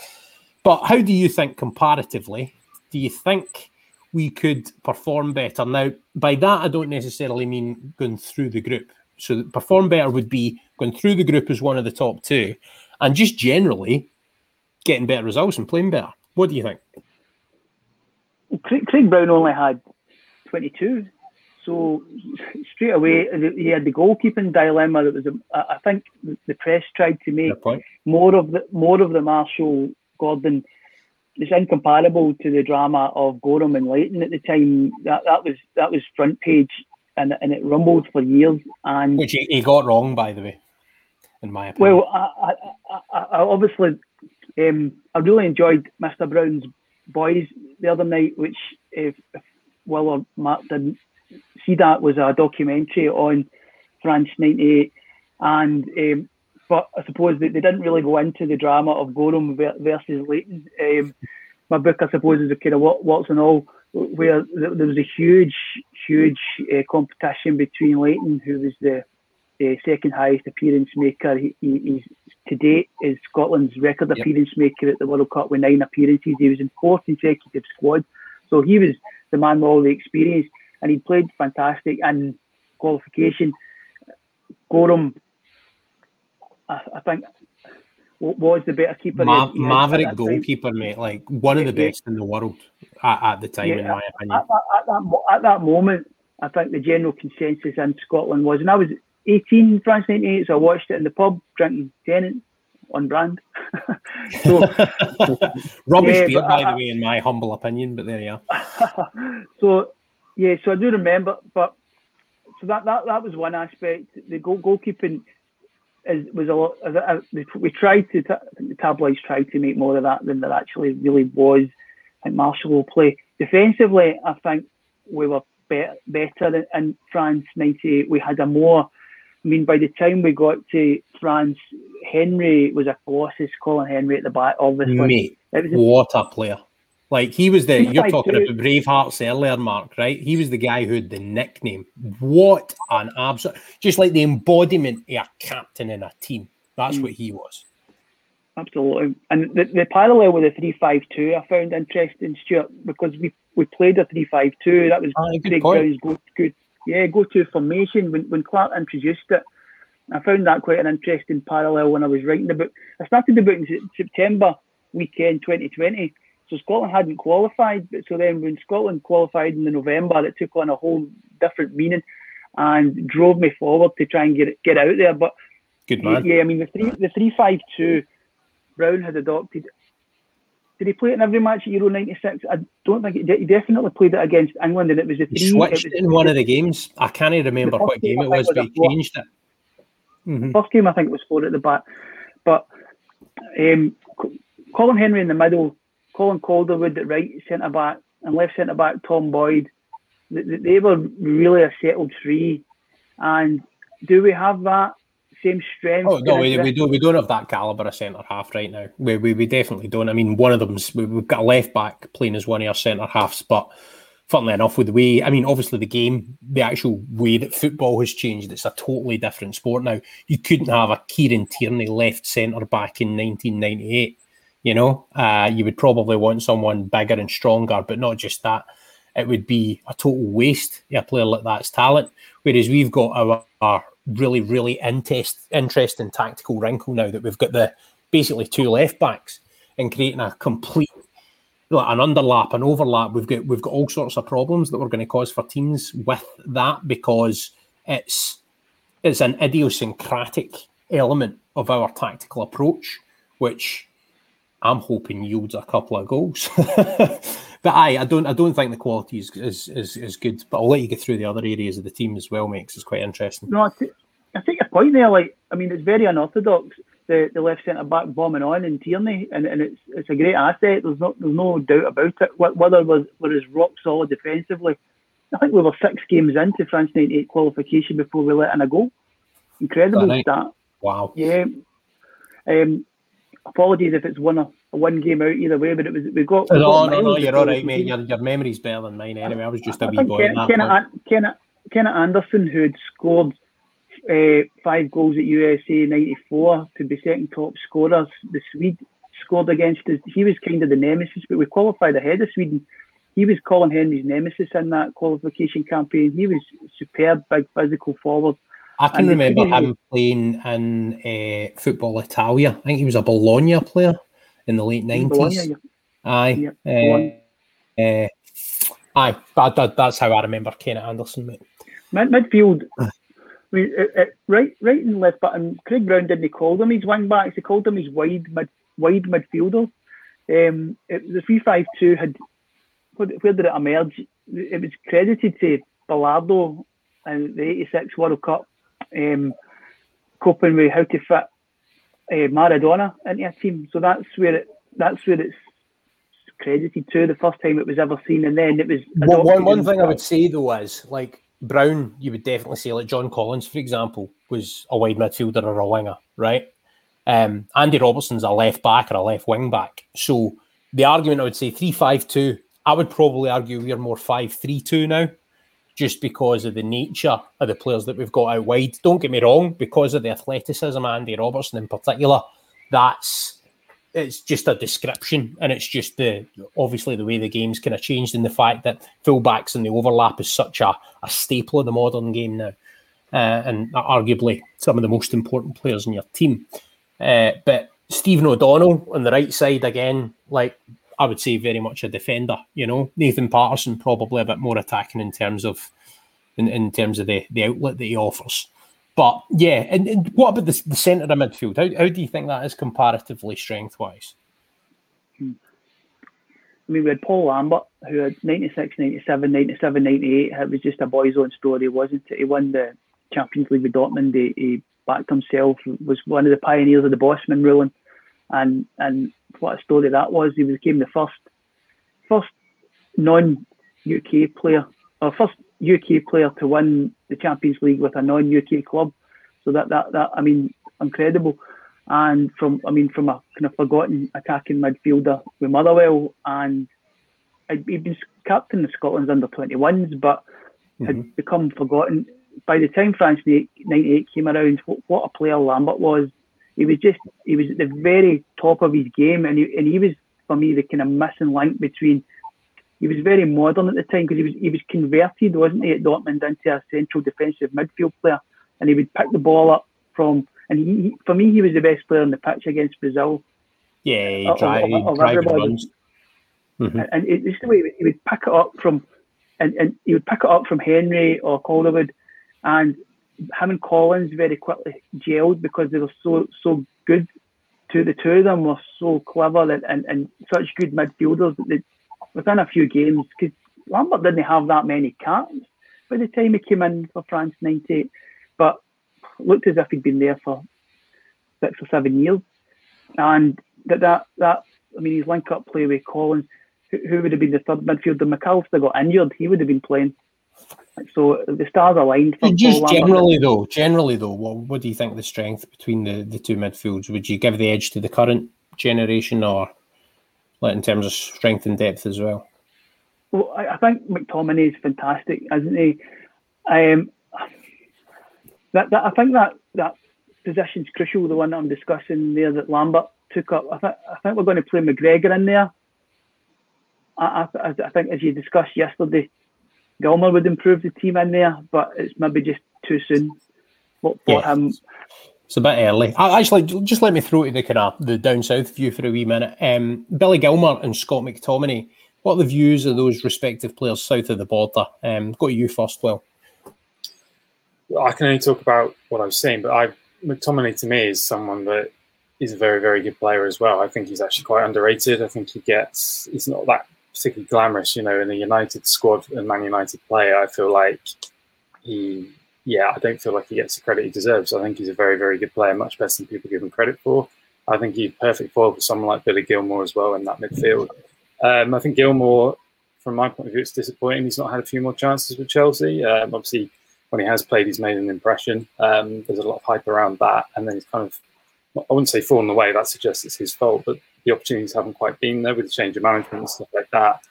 But how do you think comparatively? Do you think we could perform better? Now, by that I don't necessarily mean going through the group. So perform better would be going through the group as one of the top two, and just generally getting better results and playing better. What do you think? Craig Brown only had 22 so straight away, he had the goalkeeping dilemma. That was, I think, the press tried to make more of the more of the Marshall Gordon. It's incomparable to the drama of Goram and Leighton at the time. That that was that was front page, and and it rumbled for years. And which he, he got wrong, by the way, in my opinion. Well, I, I, I, I obviously, um, I really enjoyed Mr. Brown's Boys the other night, which if, if Will or Mark didn't see that was a documentary on France '98, and um, but I suppose they, they didn't really go into the drama of Goram versus Leighton. Um, my book, I suppose, is a kind of what, what's and all, where there was a huge, huge uh, competition between Leighton, who was the uh, second highest appearance maker. He, he, he's to date is Scotland's record appearance maker at the World Cup with nine appearances. He was in four consecutive squads, so he was the man with all the experience and he played fantastic in qualification. Goram, I, I think, was the better keeper. Ma- Maverick goalkeeper, time. mate, like one of the best in the world at, at the time, yeah, in my opinion. At, at, that, at that moment, I think the general consensus in Scotland was, and I was 18, France 98, so I watched it in the pub drinking Tennent on brand. so, Rubbish yeah, beer, by I, the way, in my humble opinion, but there you are. so yeah, so I do remember, but so that that, that was one aspect. The goal goalkeeping is was a lot. We tried to. I think the tabloids tried to make more of that than there actually really was. I think Marshall will play defensively. I think we were be- better in, in France '98. We had a more. I mean, by the time we got to France, Hendry was a colossus. Colin Hendry at the back, obviously. Mate, it was a, what a player! Like he was the you're talking about Bravehearts earlier, Mark, right? He was the guy who had the nickname. What an absolute just like the embodiment of a captain in a team. That's mm. what he was. Absolutely. And the, the parallel with the three five two I found interesting, Stuart, because we, we played a three five two. That was ah, Craig Brown's go good yeah, go to formation when, when Clarke introduced it. I found that quite an interesting parallel when I was writing the book. I started the book in September weekend 2020 so Scotland hadn't qualified, but so then when Scotland qualified in the November, it took on a whole different meaning and drove me forward to try and get get out there. But good man. Yeah, I mean the three the three five two, Brown had adopted. Did he play it in every match at Euro '96? I don't think he, he definitely played it against England, and it was the three. He switched was, in one of the games. I can't even remember what game, game it was, but he changed it. Mm-hmm. First game, I think, it was four at the back, but um, Colin Hendry in the middle Colin Calderwood at right centre back and left centre back Tom Boyd. They, they were really a settled three. And do we have that same strength? Oh no, we, we don't. We don't have that caliber of centre half right now. We, we, we definitely don't. I mean, one of them's we, have got a left back playing as one of our centre halves, but funnily enough, with the way, I mean, obviously the game, the actual way that football has changed, it's a totally different sport now. You couldn't have a Kieran Tierney left centre back in 1998. You know, uh, you would probably want someone bigger and stronger, but not just that. It would be a total waste a player like that's talent. Whereas we've got our, our really, really interest, interesting tactical wrinkle now that we've got the basically two left backs and creating a complete an underlap, an overlap. We've got we've got all sorts of problems that we're going to cause for teams with that because it's it's an idiosyncratic element of our tactical approach, which I'm hoping yields a couple of goals. but I, I don't I don't think the quality is, is is, is good. But I'll let you get through the other areas of the team as well, makes it's quite interesting. No, I, th- I think your point there. Like, I mean, it's very unorthodox the, the left centre back bombing on in Tierney, and, and it's it's a great asset. There's no there's no doubt about it. Whether was was rock solid defensively, I think we were six games into France '98 qualification before we let in a goal. Incredible stat. Wow. Yeah. Um, apologies if it's one a, one game out either way, but it was we got. We no, got no, no, you're all right, mate. Your, your memory's better than mine anyway. I was just a wee boy. Kenneth, Kenneth, Kennet Andersson, who had scored uh, five goals at USA '94 to be second top scorer. The Swede scored against us. He was kind of the nemesis, but we qualified ahead of Sweden. He was Colin Hendry's nemesis in that qualification campaign. He was superb, big physical forward. I can and remember him playing in uh, Football Italia. I think he was a Bologna player in the late nineties. Yeah. Aye, uh, uh, aye. That, that, that's how I remember Kennet Andersson. Mate. Mid- midfield, I mean, it, it, right, right and left, but and Craig Brown didn't call them his wing backs. He called them his wide mid, wide midfielder. Um, it, the three five two had where, did it emerge? It was credited to Bilardo in the '86 World Cup, um, coping with how to fit uh, Maradona into a team. So that's where it that's where it's credited to the first time it was ever seen, and then it was. Well, one one thing I would say though is like Brown, you would definitely say, like John Collins, for example, was a wide midfielder or a winger, right? Um, Andy Robertson's a left back or a left wing back. So the argument I would say three five two. I would probably argue we're more five three two now, just because of the nature of the players that we've got out wide. Don't get me wrong, because of the athleticism, Andy Robertson in particular, that's it's just a description and it's just the obviously the way the game's kind of changed in the fact that fullbacks and the overlap is such a, a staple of the modern game now uh, and arguably some of the most important players in your team uh, but Stephen O'Donnell on the right side again like I would say very much a defender you know Nathan Patterson probably a bit more attacking in terms of in, in terms of the, the outlet that he offers but yeah, and, and what about the, the centre of midfield? How, how do you think that is comparatively strength wise? Hmm. I mean, we had Paul Lambert, who had 96, 97, 97, 98. It was just a boy's own story, wasn't it? He won the Champions League with Dortmund. He, he backed himself, was one of the pioneers of the Bosman ruling. And and what a story that was. He became the first first non UK player, or first UK player to win the Champions League with a non-UK club. So that that that I mean, incredible. And from I mean, from a kind of forgotten attacking midfielder with Motherwell, and he'd been captain of Scotland's under 21s, but mm-hmm. had become forgotten. By the time France '98 came around, what, what, a player Lambert was! He was just he was at the very top of his game, and he, and he was for me the kind of missing link between he was very modern at the time because he was he was converted, wasn't he, at Dortmund into a central defensive midfield player, and he would pick the ball up from. And he, he for me, he was the best player on the pitch against Brazil. Yeah, he drive, of, of runs. Mm-hmm. And it's the way he would pick it up from, and, and he would pick it up from Hendry or Calderwood, and him and Collins very quickly gelled because they were so so good. To the two of them were so clever and, and, and such good midfielders that they within a few games, because Lambert didn't have that many caps by the time he came in for France '98, but looked as if he'd been there for six or seven years. And that that, that I mean, his link-up play with Collins, who, who would have been the third midfielder? McAllister got injured; he would have been playing. So the stars aligned. Just generally, though, generally though, what, what do you think the strength between the, the two midfields? Would you give the edge to the current generation, or like in terms of strength and depth as well? Well, I, I think McTominay is fantastic, isn't he? Um, that, that I think that that position's crucial. The one that I'm discussing there that Lambert took up. I think I think we're going to play McGregor in there. I, I, I think as you discussed yesterday, Gilmour would improve the team in there, but it's maybe just too soon for, for yeah. him. It's a bit early. Actually, just let me throw to the kind of the down south view for a wee minute. Um, Billy Gilmour and Scott McTominay. What are the views of those respective players south of the border? Um, go to you first, Will. I can only talk about what I've seen, but I McTominay to me is someone that is a very, very good player as well. I think he's actually quite underrated. I think he gets he's not that particularly glamorous, you know, in the United squad and Man United player. I feel like he yeah, I don't feel like he gets the credit he deserves. I think he's a very, very good player, much better than people give him credit for. I think he's perfect foil for someone like Billy Gilmour as well in that midfield. Um, I think Gilmour, from my point of view, it's disappointing. He's not had a few more chances with Chelsea. Um, obviously, when he has played, he's made an impression. Um, there's a lot of hype around that, and then he's kind of, I wouldn't say fallen away. That suggests it's his fault, but the opportunities haven't quite been there with the change of management and stuff like that.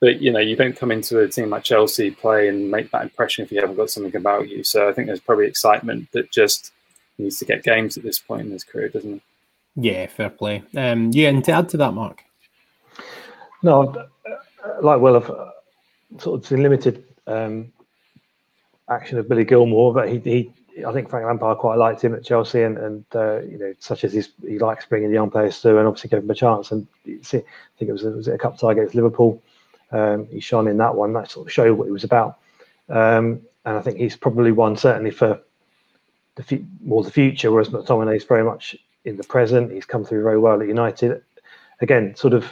But you know, you don't come into a team like Chelsea, play and make that impression if you haven't got something about you. So I think there's probably excitement that just needs to get games at this point in his career, doesn't it? Yeah, fair play. Um, yeah, and to add to that, Mark. No, like well, I've uh, sort of seen limited um, action of Billy Gilmour, but he, he, I think Frank Lampard quite liked him at Chelsea, and, and uh, you know, such as his, he likes bringing the young players through, and obviously gave him a chance. And see, I think it was, it was a cup tie against Liverpool. Um, he shone in that one. That sort of showed what he was about. Um, and I think he's probably one certainly for the f- more the future, whereas McTominay is very much in the present. He's come through very well at United. Again, sort of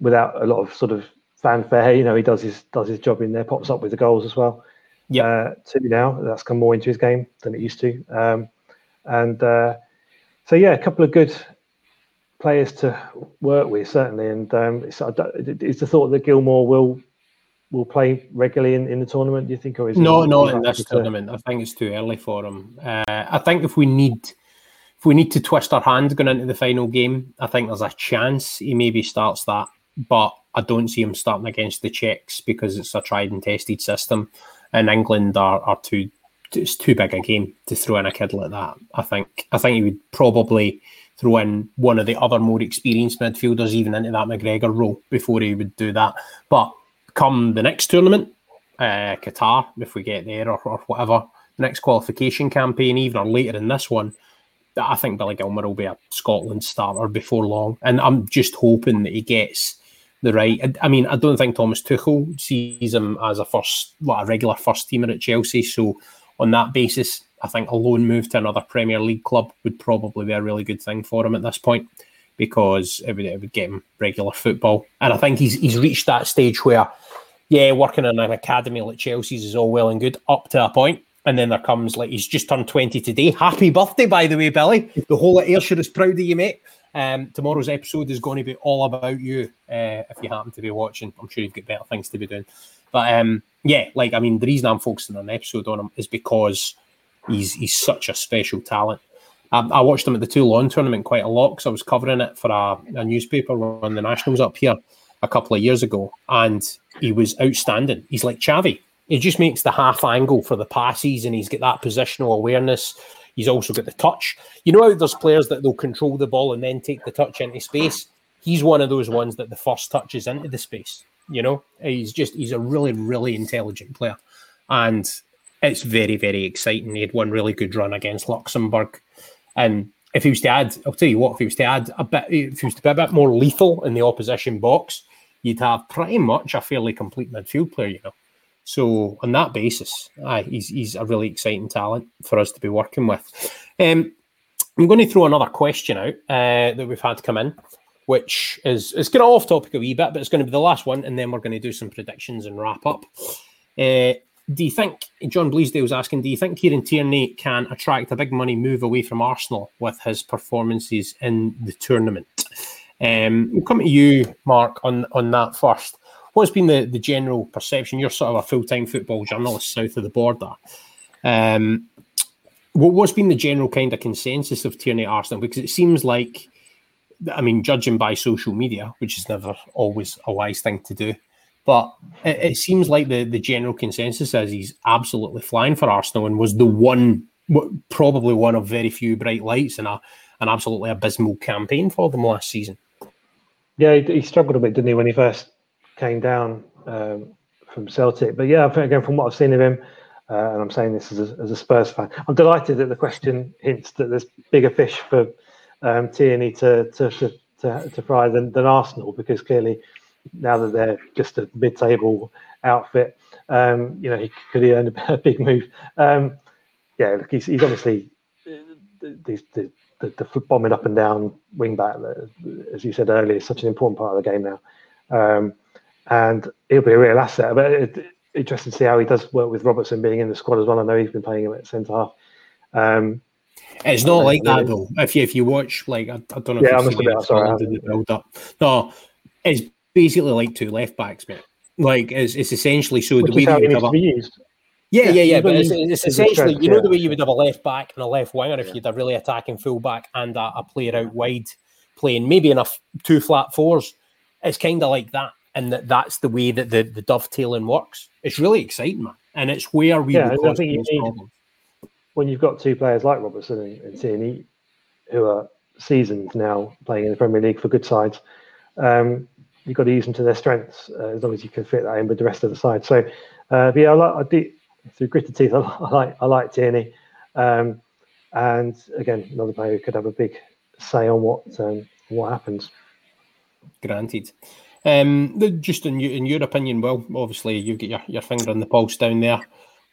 without a lot of sort of fanfare. You know, he does his does his job in there, pops up with the goals as well. Yeah, uh, two now. That's come more into his game than it used to. Um, and uh, so yeah, a couple of good players to work with certainly. And um, it's, it's the thought that Gilmour will will play regularly in, in the tournament. Do you think, or is no, not in this to... tournament? I think it's too early for him. Uh, I think if we need if we need to twist our hand going into the final game, I think there's a chance he maybe starts that, but I don't see him starting against the Czechs because it's a tried and tested system, and England are, are too it's too big a game to throw in a kid like that. I think I think he would probably throw in one of the other more experienced midfielders even into that McGregor role before he would do that. But come the next tournament, uh, Qatar, if we get there or, or whatever, the next qualification campaign, even or later in this one, I think Billy Gilmour will be a Scotland starter before long. And I'm just hoping that he gets the right. I, I mean, I don't think Thomas Tuchel sees him as a first, like a regular first teamer at Chelsea. So on that basis, I think a loan move to another Premier League club would probably be a really good thing for him at this point because it would, it would get him regular football. And I think he's he's reached that stage where, yeah, working in an academy like Chelsea's is all well and good up to a point. And then there comes like he's just turned 20 today. Happy birthday, by the way, Billy. The whole of Ayrshire is proud of you, mate. Um, tomorrow's episode is going to be all about you. Uh, if you happen to be watching, I'm sure you've got better things to be doing. But um, yeah, like I mean, the reason I'm focusing on an episode on him is because he's he's such a special talent. Um, I watched him at the Toulon tournament quite a lot because I was covering it for a, a newspaper when the Nationals up here a couple of years ago, and he was outstanding. He's like Xavi. He just makes the half angle for the passes, and he's got that positional awareness. He's also got the touch. You know how there's players that they'll control the ball and then take the touch into space. He's one of those ones that the first touch is into the space. You know, he's just he's a really really intelligent player, and it's very, very exciting. He had one really good run against Luxembourg. And if he was to add, I'll tell you what, if he was to add a bit, if he was to be a bit more lethal in the opposition box, you'd have pretty much a fairly complete midfield player, you know. So on that basis, aye, he's he's a really exciting talent for us to be working with. Um, I'm going to throw another question out uh, that we've had come in, which is it's going to off topic a wee bit, but it's going to be the last one, and then we're going to do some predictions and wrap up. Uh, do you think John Bleasdale was asking? Do you think Kieran Tierney can attract a big money move away from Arsenal with his performances in the tournament? Um, we'll come to you, Mark, on on that first. What's been the, the general perception? You're sort of a full time football journalist south of the border. Um, what, what's been the general kind of consensus of Tierney Arsenal? Because it seems like, I mean, judging by social media, which is never always a wise thing to do, But it, it, seems like the, the general consensus is he's absolutely flying for Arsenal and was the one, probably one of very few bright lights in a, an absolutely abysmal campaign for them last season. Yeah, he struggled a bit, didn't he, when he first came down um, from Celtic? But yeah, again, from what I've seen of him, uh, and I'm saying this as a, as a, Spurs fan, I'm delighted that the question hints that there's bigger fish for um, Tierney to, to, to, to, to fry than, than Arsenal because clearly now that they're just a mid-table outfit, um, you know, he could he earn a, big move. Um, yeah, look, he's, he's obviously the, the, the, bombing up and down wing back, as you said earlier, is such an important part of the game now. Um, and he'll be a real asset. But it, interesting to see how he does work with Robertson being in the squad as well. I know he's been playing him at centre half. Um, it's not like that though. If you if you watch like I, I don't know. Yeah, I must admit, sorry. The build up. No, it's basically like two left backs, mate. Like it's, it's essentially so Which the way that you would have a, yeah, yeah, yeah, yeah. But it's, it's essentially, you know, yeah. the way you would have a left back and a left winger if yeah. you had a really attacking full back and a, a player out wide playing maybe enough two flat fours. It's kind of like that, and that that's the way that the, the dovetailing works. It's really exciting, man, and it's where we yeah, I think you need, when you've got two players like Robertson and, and Tierney, who are seasoned now playing in the Premier League for good sides. Um, you've got to use them to their strengths uh, as long as you can fit that in with the rest of the side. So, uh, yeah, I, like, I do through gritted teeth. I, I like I like Tierney, um, and again, another player who could have a big say on what um, what happens. Granted. Um, just in in your opinion, well, obviously you've got your, your finger on the pulse down there.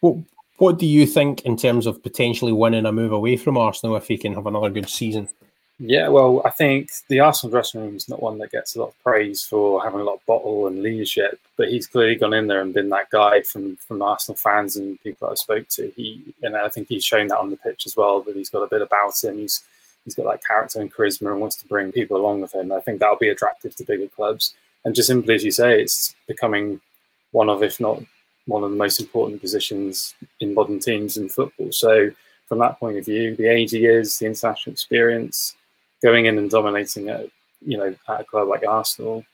What what do you think in terms of potentially winning a move away from Arsenal if he can have another good season? Yeah, well, I think the Arsenal dressing room is not one that gets a lot of praise for having a lot of bottle and leadership, but he's clearly gone in there and been that guy from from Arsenal fans and people that I spoke to. He and I think he's shown that on the pitch as well that he's got a bit about him. He's he's got that character and charisma and wants to bring people along with him. I think that'll be attractive to bigger clubs. And just simply as you say, it's becoming one of, if not one of the most important positions in modern teams in football. So from that point of view, the age he is, the international experience, going in and dominating at you know at a club like Arsenal,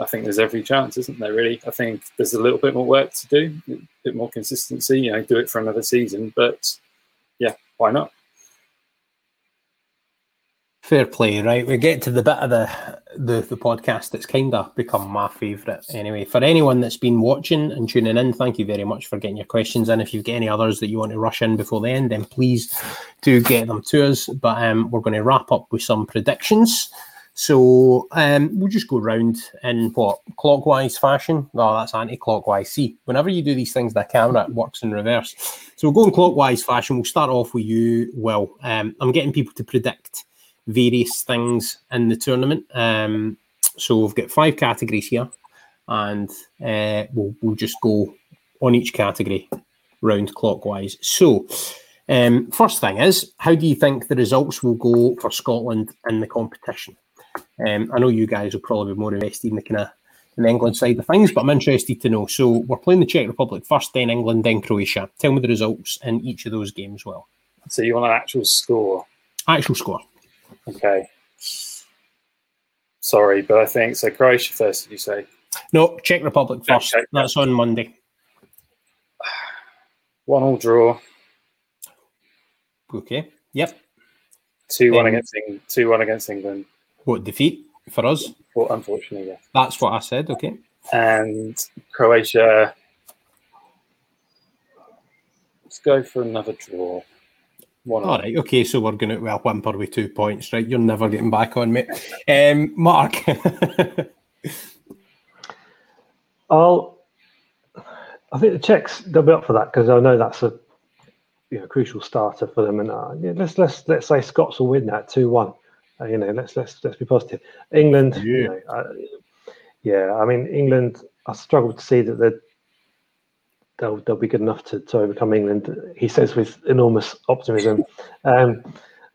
I think there's every chance, isn't there? Really, I think there's a little bit more work to do, a bit more consistency. You know, do it for another season, but yeah, why not? Fair play, right? We get to the bit of the the, the podcast that's kind of become my favourite. Anyway, for anyone that's been watching and tuning in, thank you very much for getting your questions in. If you've got any others that you want to rush in before the end, then please do get them to us. But um, we're going to wrap up with some predictions. So um, we'll just go round in what clockwise fashion. No, that's anti-clockwise. See, whenever you do these things, the camera works in reverse. So we'll go in clockwise fashion. We'll start off with you. Well, um, I'm getting people to predict various things in the tournament. Um, so we've got five categories here, and uh, we'll, we'll just go on each category round clockwise. So, um, first thing is, how do you think the results will go for Scotland in the competition? Um, I know you guys will probably be more invested in the kind of in the England side of things, but I'm interested to know. So we're playing the Czech Republic first, then England, then Croatia. Tell me the results in each of those games. Well, so you want an actual score? Actual score. Okay. Sorry, but I think so. Croatia first, did you say? No, Czech Republic first. Czech, That's on Monday. One all draw. Okay. Yep. Two one um, against England. Two one against England. What defeat for us? Well, unfortunately, yeah. That's what I said. Okay. And Croatia. Let's go for another draw. One All right, okay, so we're going to well whimper with two points, right? You're never getting back on me, um, Mark. I'll. I think the Czechs they'll be up for that because I know that's a you know crucial starter for them. And uh, yeah, let's let's let's say Scots will win that two one. Uh, you know, let's let's let's be positive. England, yeah. You know, uh, yeah, I mean England. I struggle to see that they're they'll they'll be good enough to, to overcome England. He says with enormous optimism, um,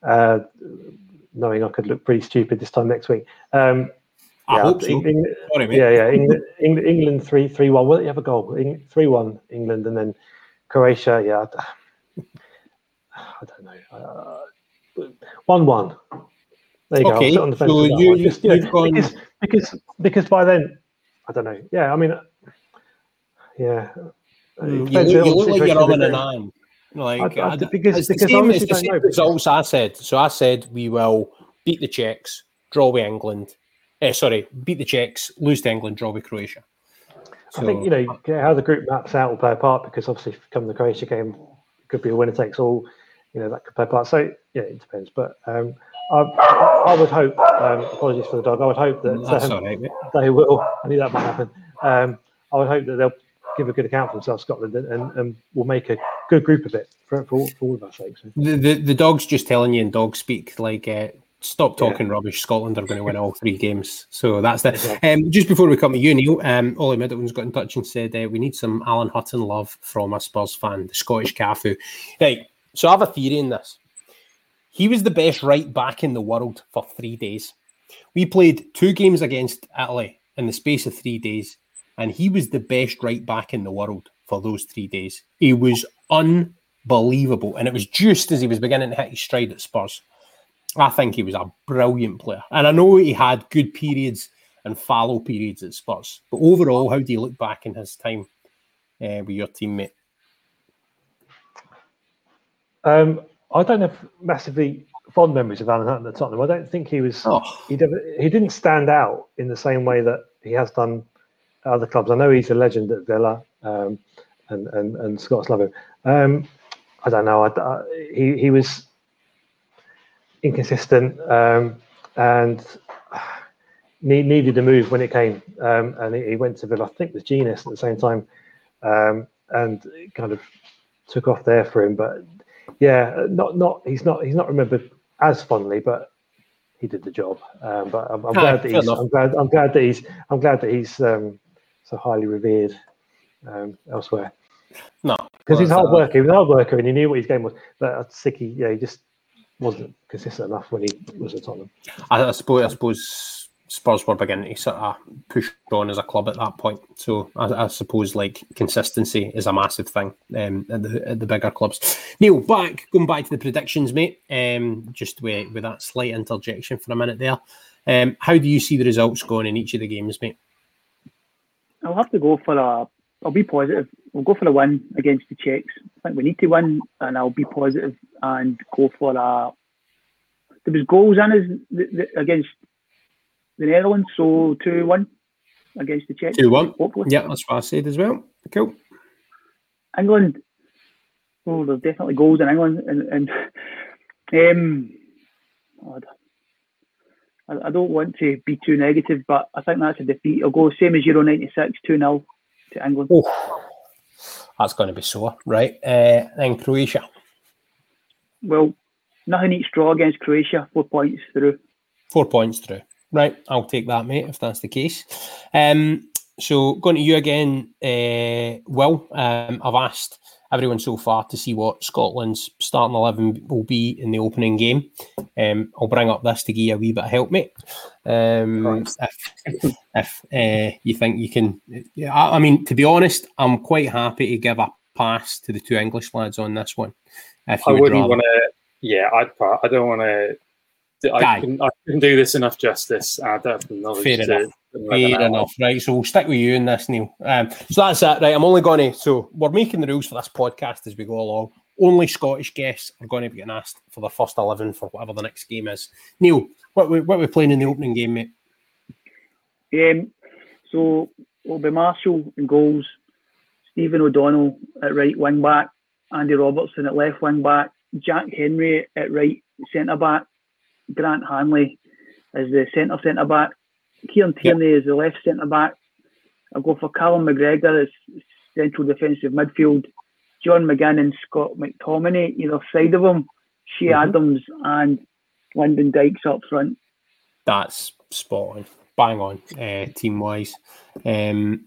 uh, knowing I could look pretty stupid this time next week. Um, I yeah, hope so. England, yeah, yeah. England, England, England three three one. Will you have a goal? Three one England, and then Croatia. Yeah, I don't know. Uh, one one. There you okay. go. On the fence so you, Just, you know, because, because because by then I don't know. Yeah, I mean, yeah. Mm, you, look, you look like you're on an arm. Like I, I, because, because same, it's the same results I said. So I said we will beat the Czechs, draw with England. Eh, sorry, beat the Czechs, lose to England, draw with Croatia. So, I think you know how the group maps out will play a part because obviously, if you come the Croatia game, it could be a winner takes all. You know that could play a part. So yeah, it depends. But um, I, I, would hope. Um, apologies for the dog. I would hope that um, right, they will. I knew that might happen. Um, I would hope that they'll give a good account for themselves, Scotland, and, and, will make a good group of it for, for, for all of our sakes. The, the, the dog's just telling you in dog speak, like, uh, stop talking yeah. rubbish. Scotland are going to win all three games. So that's that. Exactly. Um, just before we come to you, Neil, um, Ollie Middleton's got in touch and said uh, we need some Alan Hutton love from a Spurs fan, the Scottish Cafu. Right. So I have a theory in this. He was the best right back in the world for three days. We played two games against Italy in the space of three days and he was the best right back in the world for those three days. He was unbelievable, and it was just as he was beginning to hit his stride at Spurs. I think he was a brilliant player, and I know he had good periods and fallow periods at Spurs. But overall, how do you look back in his time uh, with your teammate? Um, I don't have massively fond memories of Alan Hutton at Tottenham. I don't think he was. Oh. He, he didn't stand out in the same way that he has done other clubs. I know he's a legend at Villa, um, and, and and Scots love him. Um, I don't know. I, I, he he was inconsistent um, and need, needed a move when it came, um, and he, he, went to Villa. I think with Jenas at the same time, um, and kind of took off there for him. But yeah, not not he's not he's not remembered as fondly, but he did the job. Um, but I'm, I'm glad that he's. I'm glad. I'm glad that he's. I'm glad that he's um, so highly revered um, elsewhere. No, because he's hard worker. He was a hard worker, and he knew what his game was. But Sicky, yeah, he just wasn't consistent enough when he was at Tottenham. I, I suppose. I suppose Spurs were beginning to sort of push on as a club at that point. So I, I suppose like consistency is a massive thing um, at, the, at the bigger clubs. Neil, back going back to the predictions, mate. Um, just with with that slight interjection for a minute there. Um, how do you see the results going in each of the games, mate? I'll have to go for a. I'll be positive. We'll go for a win against the Czechs. I think we need to win, and I'll be positive and go for a. There was goals in us against the Netherlands, so two one against the Czechs. Two one. Hopefully. Yeah, that's what I said as well. Cool. England. Oh, there's definitely goals in England, and, and um, I, I, don't want to be too negative, but I think that's a defeat. I'll go same as Euro 96, 2 0 to England. Oh, that's going to be sore, right? Uh, then Croatia. Well, nothing each draw against Croatia, four points through. Four points through. Right, I'll take that, mate, if that's the case. Um, so going to you again, uh, Will. Um, I've asked everyone so far to see what Scotland's starting 11 will be in the opening game. Um, I'll bring up this to give you a wee bit of help, mate. Um, if if uh, you think you can, I, I, mean, to be honest, I'm quite happy to give a pass to the two English lads on this one. If I wouldn't want to, yeah, I'd. I don't want to. I can, I can do this enough justice. I don't have the knowledge Fair to, enough. Fair enough, right? So we'll stick with you in this, Neil. Um, so that's it, right? I'm only going to. So we're making the rules for this podcast as we go along. Only Scottish guests are going to be getting asked for the first eleven for whatever the next game is. Neil, what we what are we playing in the opening game, mate? Um, so it'll be Marshall in goals, Stephen O'Donnell at right wing back, Andy Robertson at left wing back, Jack Hendry at right centre back, Grant Hanley as the centre centre back, Kieran Tierney yep. is the left centre back. I'll go for Callum McGregor as central defensive midfield. John McGinn and Scott McTominay either side of him. Che mm-hmm. Adams and Lyndon Dykes up front. That's spot on, bang on, uh, team wise. Um,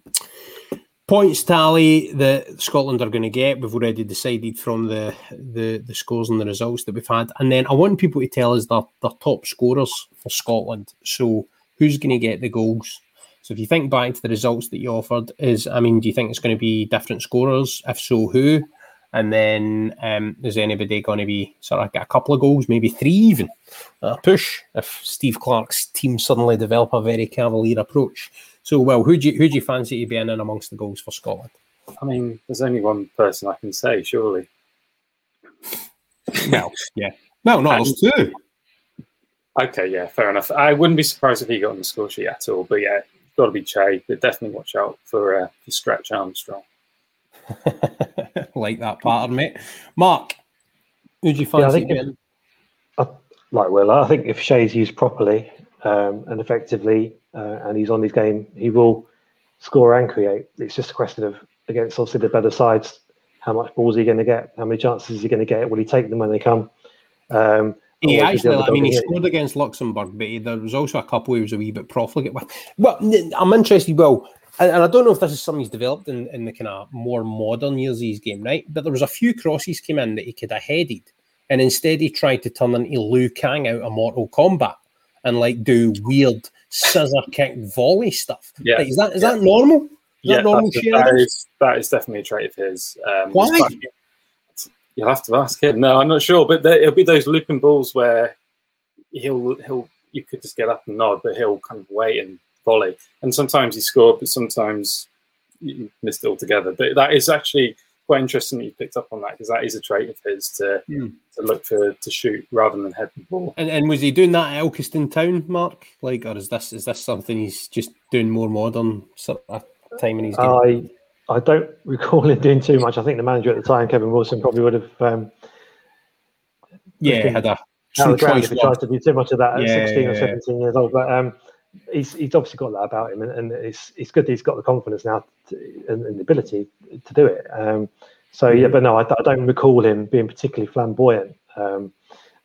points tally that Scotland are going to get. We've already decided from the, the the scores and the results that we've had, and then I want people to tell us their, their top scorers for Scotland. So who's going to get the goals. So if you think back to the results that you offered, is I mean, do you think it's going to be different scorers? If so, who? And then um, is anybody going to be sort of get a couple of goals, maybe three even? A push if Steve Clarke's team suddenly develop a very cavalier approach. So, well, who do you who do you fancy to be in and amongst the goals for Scotland? I mean, there's only one person I can say, surely. Well, yeah. Well, no, there's two. Okay, yeah, fair enough. I wouldn't be surprised if he got on the score sheet at all. But yeah, got to be Che. But definitely watch out for uh, for Stretch Armstrong. like that pattern, mate. Mark, who do you fancy? Yeah, I think like Will, I think if Che's used properly um, and effectively, uh, and he's on his game, he will score and create. It's just a question of against obviously the better sides, how much balls are you going to get? How many chances is he going to get? Will he take them when they come? Um, he actually, I mean, he scored against Luxembourg, but he, there was also a couple he was a wee bit profligate with. Well, I'm interested, Well, and, and, I don't know if this is something he's developed in, in the kind of more modern years of his game, right? But there was a few crosses came in that he could have headed, and instead he tried to turn into Liu Kang out of Mortal Kombat and like do weird scissor kick volley stuff. Yeah, like, is that is yeah. that normal? Is yeah, that, normal that, is, that is definitely a trait of his. Um, Why? You'll have to ask him. No, I'm not sure, but there, it'll be those looping balls where he'll he'll you could just get up and nod, but he'll kind of wait and volley. And sometimes he scored, but sometimes you missed it altogether. But that is actually quite interesting that you picked up on that because that is a trait of his to, mm. to look for to shoot rather than head the ball. And, and was he doing that at Ilkeston Town, Mark? Like, or is this is this something he's just doing more modern sort of time in his game? I I don't recall him doing too much. I think the manager at the time, Kevin Wilson, probably would have. Um, yeah, had a. If he tries to do too much of that at yeah, 16 yeah, or 17 years old, but um, he's he's obviously got that about him, and, and it's it's good that he's got the confidence now to, and, and, the ability to do it. Um, so yeah, but no, I, I, don't recall him being particularly flamboyant um,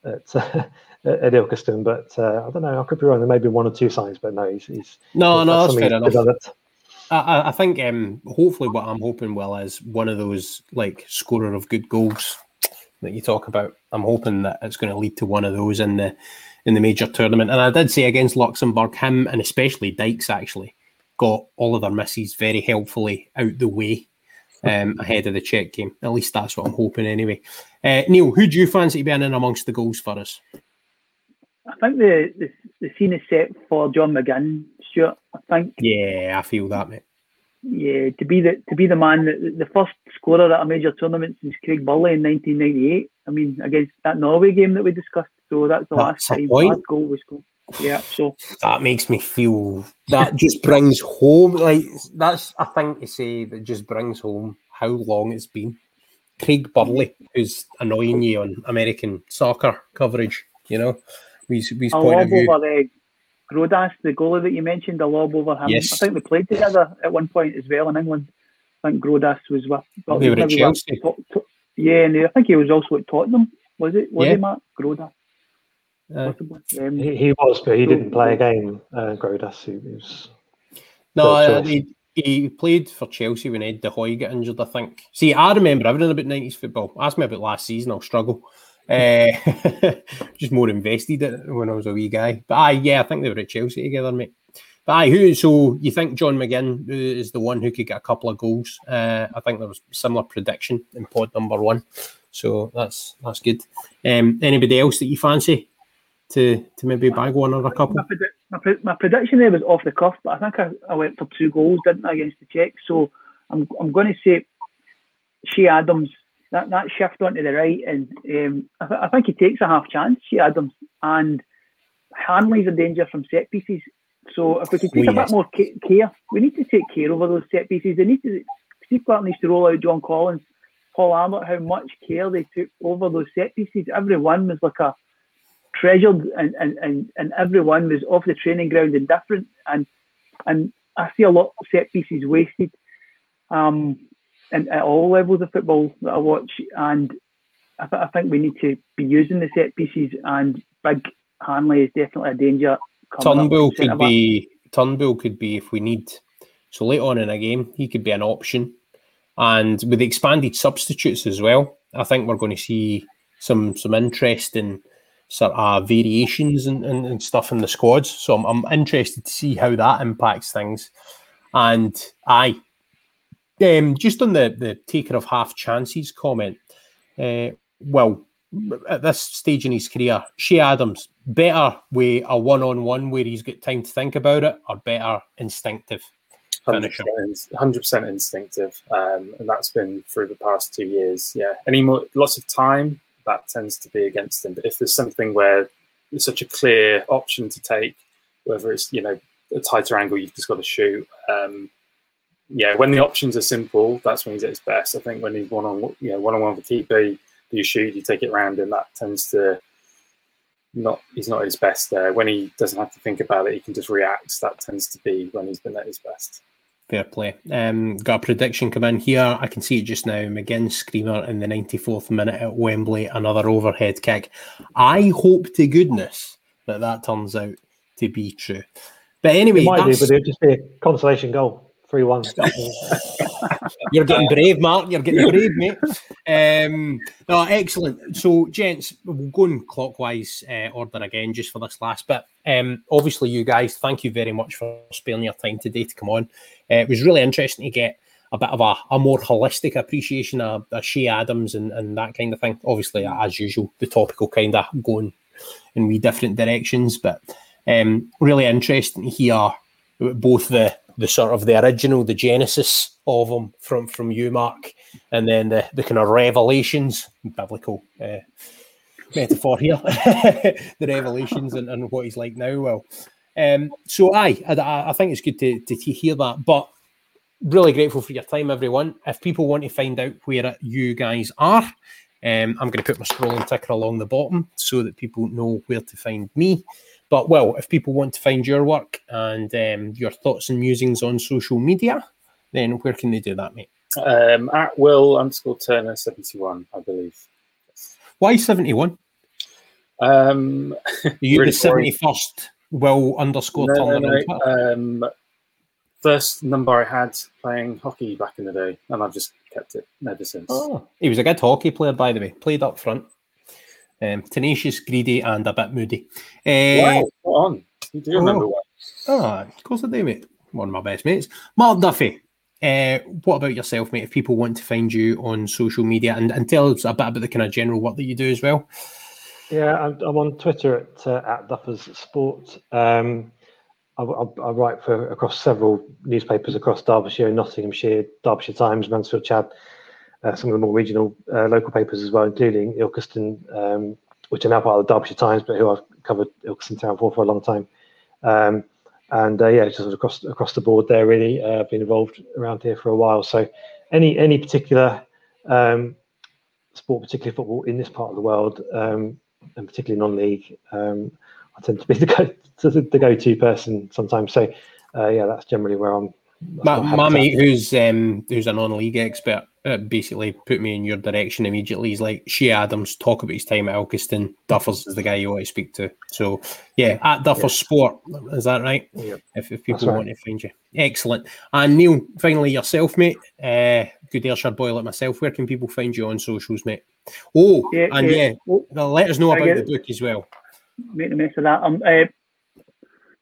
at, uh, at Ilkeston. But uh, I don't know, I could be wrong. There may be one or two signs, but no, he's, he's no, no, that's fair enough. I, I think um, hopefully what I'm hoping will is one of those like scorer of good goals that you talk about. I'm hoping that it's going to lead to one of those in the in the major tournament. And I did say against Luxembourg, him and especially Dykes actually got all of their misses very helpfully out the way um, ahead of the Czech game. At least that's what I'm hoping anyway. Uh, Neil, who do you fancy being in amongst the goals for us? I think the, the, the scene is set for John McGinn, Stuart. I think. Yeah, I feel that, mate. Yeah, to be the to be the man, the, the first scorer at a major tournament since Craig Burley in 1998. I mean, against that Norway game that we discussed. So that's the that's last time last goal was scored. Yeah, so that makes me feel that just brings home like that's a thing to say that just brings home how long it's been. Craig Burley, who's annoying you on American soccer coverage, you know, we we point of view. Over, uh, Grodås, the goalie that you mentioned, a lob over him. Yes. I think they played together at one point as well in England. I think Grodås was with. Well, they were at Chelsea. yeah, and I think he was also at Tottenham. Was it? Was yeah. he, Matt Grodås? Uh, um, he, he, was, but he didn't play a game. Uh, Grodås, he was. No, uh, he, he played for Chelsea when Ed de Goey got injured. I think. See, I remember everything about nineties football. Ask me about last season, I'll struggle. Uh, just more invested in when I was a wee guy. But aye, yeah, I think they were at Chelsea together, mate. But aye, who? So you think John McGinn is the one who could get a couple of goals? Uh, I think there was similar prediction in pod number one, so that's that's good. Um, anybody else that you fancy to to maybe bag one or a couple? My, my, my, prediction there was off the cuff, but I think I, I went for two goals, didn't I, against the Czechs? So I'm I'm going to say Che Adams that, that shift onto the right, and um, I, th- I, think he takes a half chance, Che Adams, and Hanley's a danger from set pieces. So if we could take oh, a bit more care, we need to take care over those set pieces. They need to. Steve Clarke needs to roll out John Collins, Paul Abbott, how much care they took over those set pieces. Every one was like a treasured, and and, and, and every one was off the training ground and different. And and I see a lot of set pieces wasted. Um, and at all levels of football that I watch. And I, th- I think we need to be using the set pieces. And Big Hanley is definitely a danger. Turnbull could be Turnbull could be if we need. So late on in a game, he could be an option. And with the expanded substitutes as well, I think we're going to see some some interesting sort of variations and, and, and stuff in the squads. So I'm, I'm interested to see how that impacts things. And I um, just on the, the taker of half chances comment, uh, well, at this stage in his career, Che Adams, better with a one on one where he's got time to think about it, or better instinctive finisher? 100%, 100% instinctive. Um, and that's been through the past two years. Yeah. Any more, lots of time, that tends to be against him. But if there's something where there's such a clear option to take, whether it's, you know, a tighter angle, you've just got to shoot. Um, yeah, when the options are simple, that's when he's at his best. I think when he's one on, you know, one on one with keeper, you, you shoot, you take it round, and that tends to not. He's not at his best there. When he doesn't have to think about it, he can just react. That tends to be when he's been at his best. Fair play. Um, got a prediction come in here. I can see it just now. McGinn screamer in the 94th minute at Wembley, another overhead kick. I hope to goodness that that turns out to be true. But anyway, it might do, but it'll just be a consolation goal. 3 1. You're getting brave, Mark. You're getting brave, mate. Um, no, excellent. So, gents, we'll go in clockwise uh, order again just for this last bit. Um, obviously, you guys, thank you very much for sparing your time today to come on. Uh, it was really interesting to get a bit of a, a more holistic appreciation of, of Che Adams and, and that kind of thing. Obviously, as usual, the topical kind of going in we different directions, but um, really interesting to hear both the the sort of the original, the genesis of them from from you, Mark, and then the, the kind of revelations, biblical uh, metaphor here, the revelations and, and what he's like now. Well, um, so aye, I, I think it's good to, to hear that, but really grateful for your time, everyone. If people want to find out where you guys are, um, I'm going to put my scrolling ticker along the bottom so that people know where to find me. But well, if people want to find your work and um, your thoughts and musings on social media, then where can they do that, mate? Um, at Will underscore Turner seventy one, I believe. Why seventy one? Um, Are you really the seventy first Will underscore no, Turner? No, no. Um, first number I had playing hockey back in the day, and I've just kept it ever since. Oh, he was a good hockey player, by the way. Played up front. Um, tenacious, greedy, and a bit moody. Uh, wow, on. You do remember oh. Ah, of course I do, mate. One of my best mates. Mark Duffy. Uh, what about yourself, mate? If people want to find you on social media and, and tell us a bit about the kind of general work that you do as well. Yeah, I'm, I'm on Twitter at, uh, at Duffers Sport. Um, I, I, I, write for across several newspapers across Derbyshire, Nottinghamshire, Derbyshire Times, Mansfield Chad, uh, some of the more regional uh, local papers as well, including Ilkeston, um, which are now part of the Derbyshire Times, but who I've covered Ilkeston Town for for a long time. Um, and uh, yeah, just across across the board there, really uh, been involved around here for a while. So, any any particular um, sport, particularly football, in this part of the world, um, and particularly non-league, um, I tend to be the go the go-to person sometimes. So, uh, yeah, that's generally where I'm. My, my mate, who's um, who's a non-league expert, uh, basically put me in your direction immediately. He's like, Che Adams, talk about his time at Ilkeston. Duffers is the guy you want to speak to. So, yeah, at Duffers yeah. Sport, is that right? Yeah. If, if people right. want to find you. Excellent. And Neil, finally, yourself, mate. Uh, good Ayrshire boy like myself. Where can people find you on socials, mate? Oh, yeah, and yeah, yeah let us know about the book as well. Make the mess of that. Um, uh,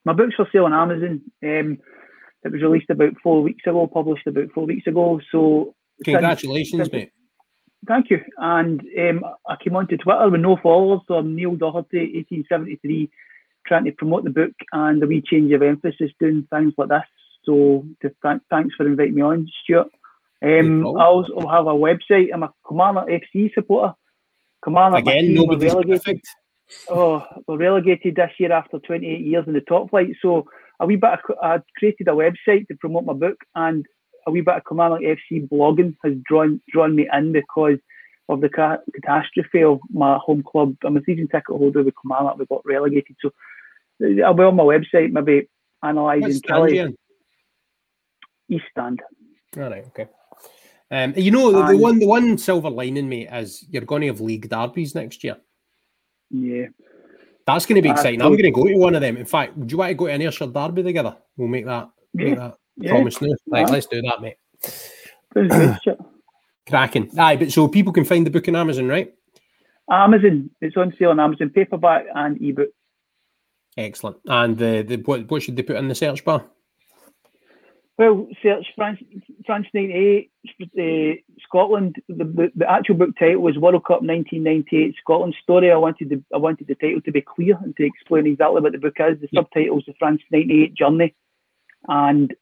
my book's for sale on Amazon. Um, it was released about four weeks ago, published about four weeks ago. So Congratulations, since, mate. Thank you. And um, I came onto Twitter with no followers, so I'm Neil Doherty, 1873, trying to promote the book and a wee change of emphasis, doing things like this. So to th- thanks for inviting me on, Stuart. Um, I also have a website. I'm a Kilmarnock FC supporter. Kilmarnock again, nobody's relegated. Oh, we're relegated this year after 28 years in the top flight. So a wee bit. Of, I created a website to promote my book, and a wee bit of Kilmarnock FC blogging has drawn drawn me in because of the ca- catastrophe of my home club. I'm a season ticket holder with Kilmarnock. We got relegated, so I'll be on my website maybe analysing Kelly. East Stand. All right. Okay. Um, you know the, the one the one silver lining, mate, is you're going to have league derbies next year. Yeah. That's going to be exciting. I'm going to go to one of them. In fact, would you want to go to an Ayrshire derby together? We'll make that, yeah. make that yeah. promise now. Right, let's do that, mate. Cracking. Aye, but so people can find the book on Amazon, right? Amazon. It's on sale on Amazon, paperback and ebook. Excellent. And the, the what, what should they put in the search bar? Well, search France, France 98, uh, Scotland. The, the, the, actual book title was World Cup 1998 Scotland Story. I wanted the I wanted the title to be clear and to explain exactly what the book is. The subtitle is the France 98 Journey, and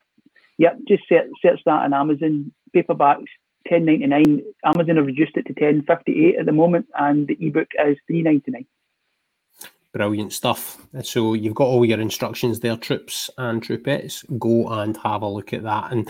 yeah, just search, search that on Amazon. Paperbacks 10.99. Amazon have reduced it to 10.58 at the moment, and the ebook is 3.99. Brilliant stuff. So you've got all your instructions there, troops and troopettes. Go and have a look at that, and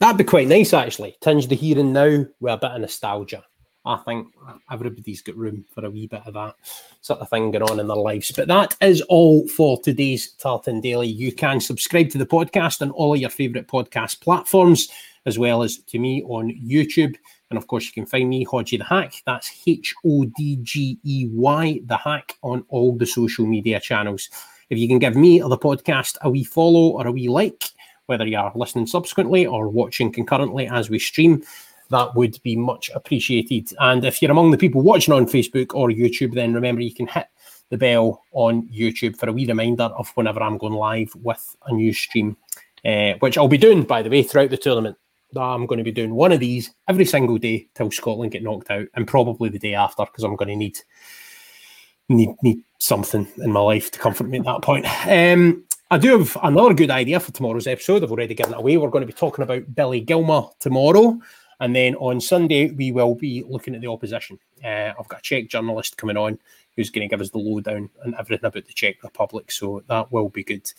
that'd be quite nice actually. Tinge the here and now with a bit of nostalgia. I think everybody's got room for a wee bit of that sort of thing going on in their lives. But that is all for today's Tartan Daily. You can subscribe to the podcast on all of your favourite podcast platforms as well as to me on YouTube. And of course, you can find me, Hodgey the Hack. That's H O D G E Y, the Hack, on all the social media channels. If you can give me or the podcast a wee follow or a wee like, whether you are listening subsequently or watching concurrently as we stream, that would be much appreciated. And if you're among the people watching on Facebook or YouTube, then remember you can hit the bell on YouTube for a wee reminder of whenever I'm going live with a new stream, uh, which I'll be doing, by the way, throughout the tournament. I'm going to be doing one of these every single day till Scotland get knocked out, and probably the day after because I'm going to need need need something in my life to comfort me at that point. Um, I do have another good idea for tomorrow's episode. I've already given it away. We're going to be talking about Billy Gilmour tomorrow, and then on Sunday we will be looking at the opposition. Uh, I've got a Czech journalist coming on who's going to give us the lowdown and everything about the Czech Republic, so that will be good.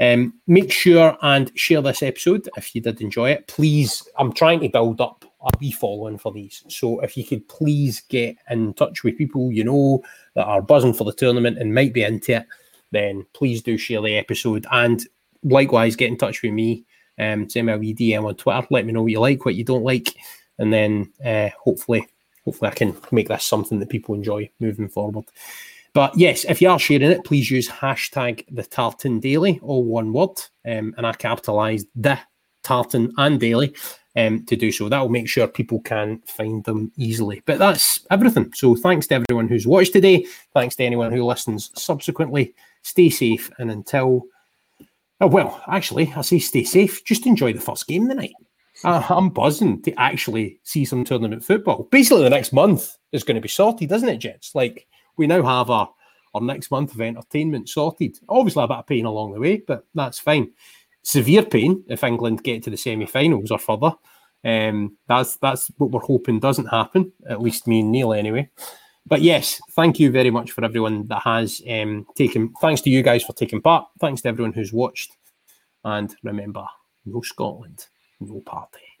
Um, make sure and share this episode if you did enjoy it. Please, I'm trying to build up a wee following for these. So if you could please get in touch with people you know that are buzzing for the tournament and might be into it, then please do share the episode. And likewise, get in touch with me. Um, send me a wee DM on Twitter. Let me know what you like, what you don't like, and then uh, hopefully, hopefully, I can make this something that people enjoy moving forward. But yes, if you are sharing it, please use hashtag the Tartan Daily, all one word. Um, and I capitalised the Tartan and Daily um, to do so. That will make sure people can find them easily. But that's everything. So thanks to everyone who's watched today. Thanks to anyone who listens subsequently. Stay safe. And until, oh, well, actually, I say stay safe. Just enjoy the first game tonight. Uh, I'm buzzing to actually see some tournament football. Basically, the next month is going to be sorted, doesn't it, Jets? Like, we now have our, our next month of entertainment sorted. Obviously, a bit of pain along the way, but that's fine. Severe pain if England get to the semi finals or further. Um, that's that's what we're hoping doesn't happen, at least me and Neil anyway. But yes, thank you very much for everyone that has um, taken. Thanks to you guys for taking part. Thanks to everyone who's watched. And remember, no Scotland, no party.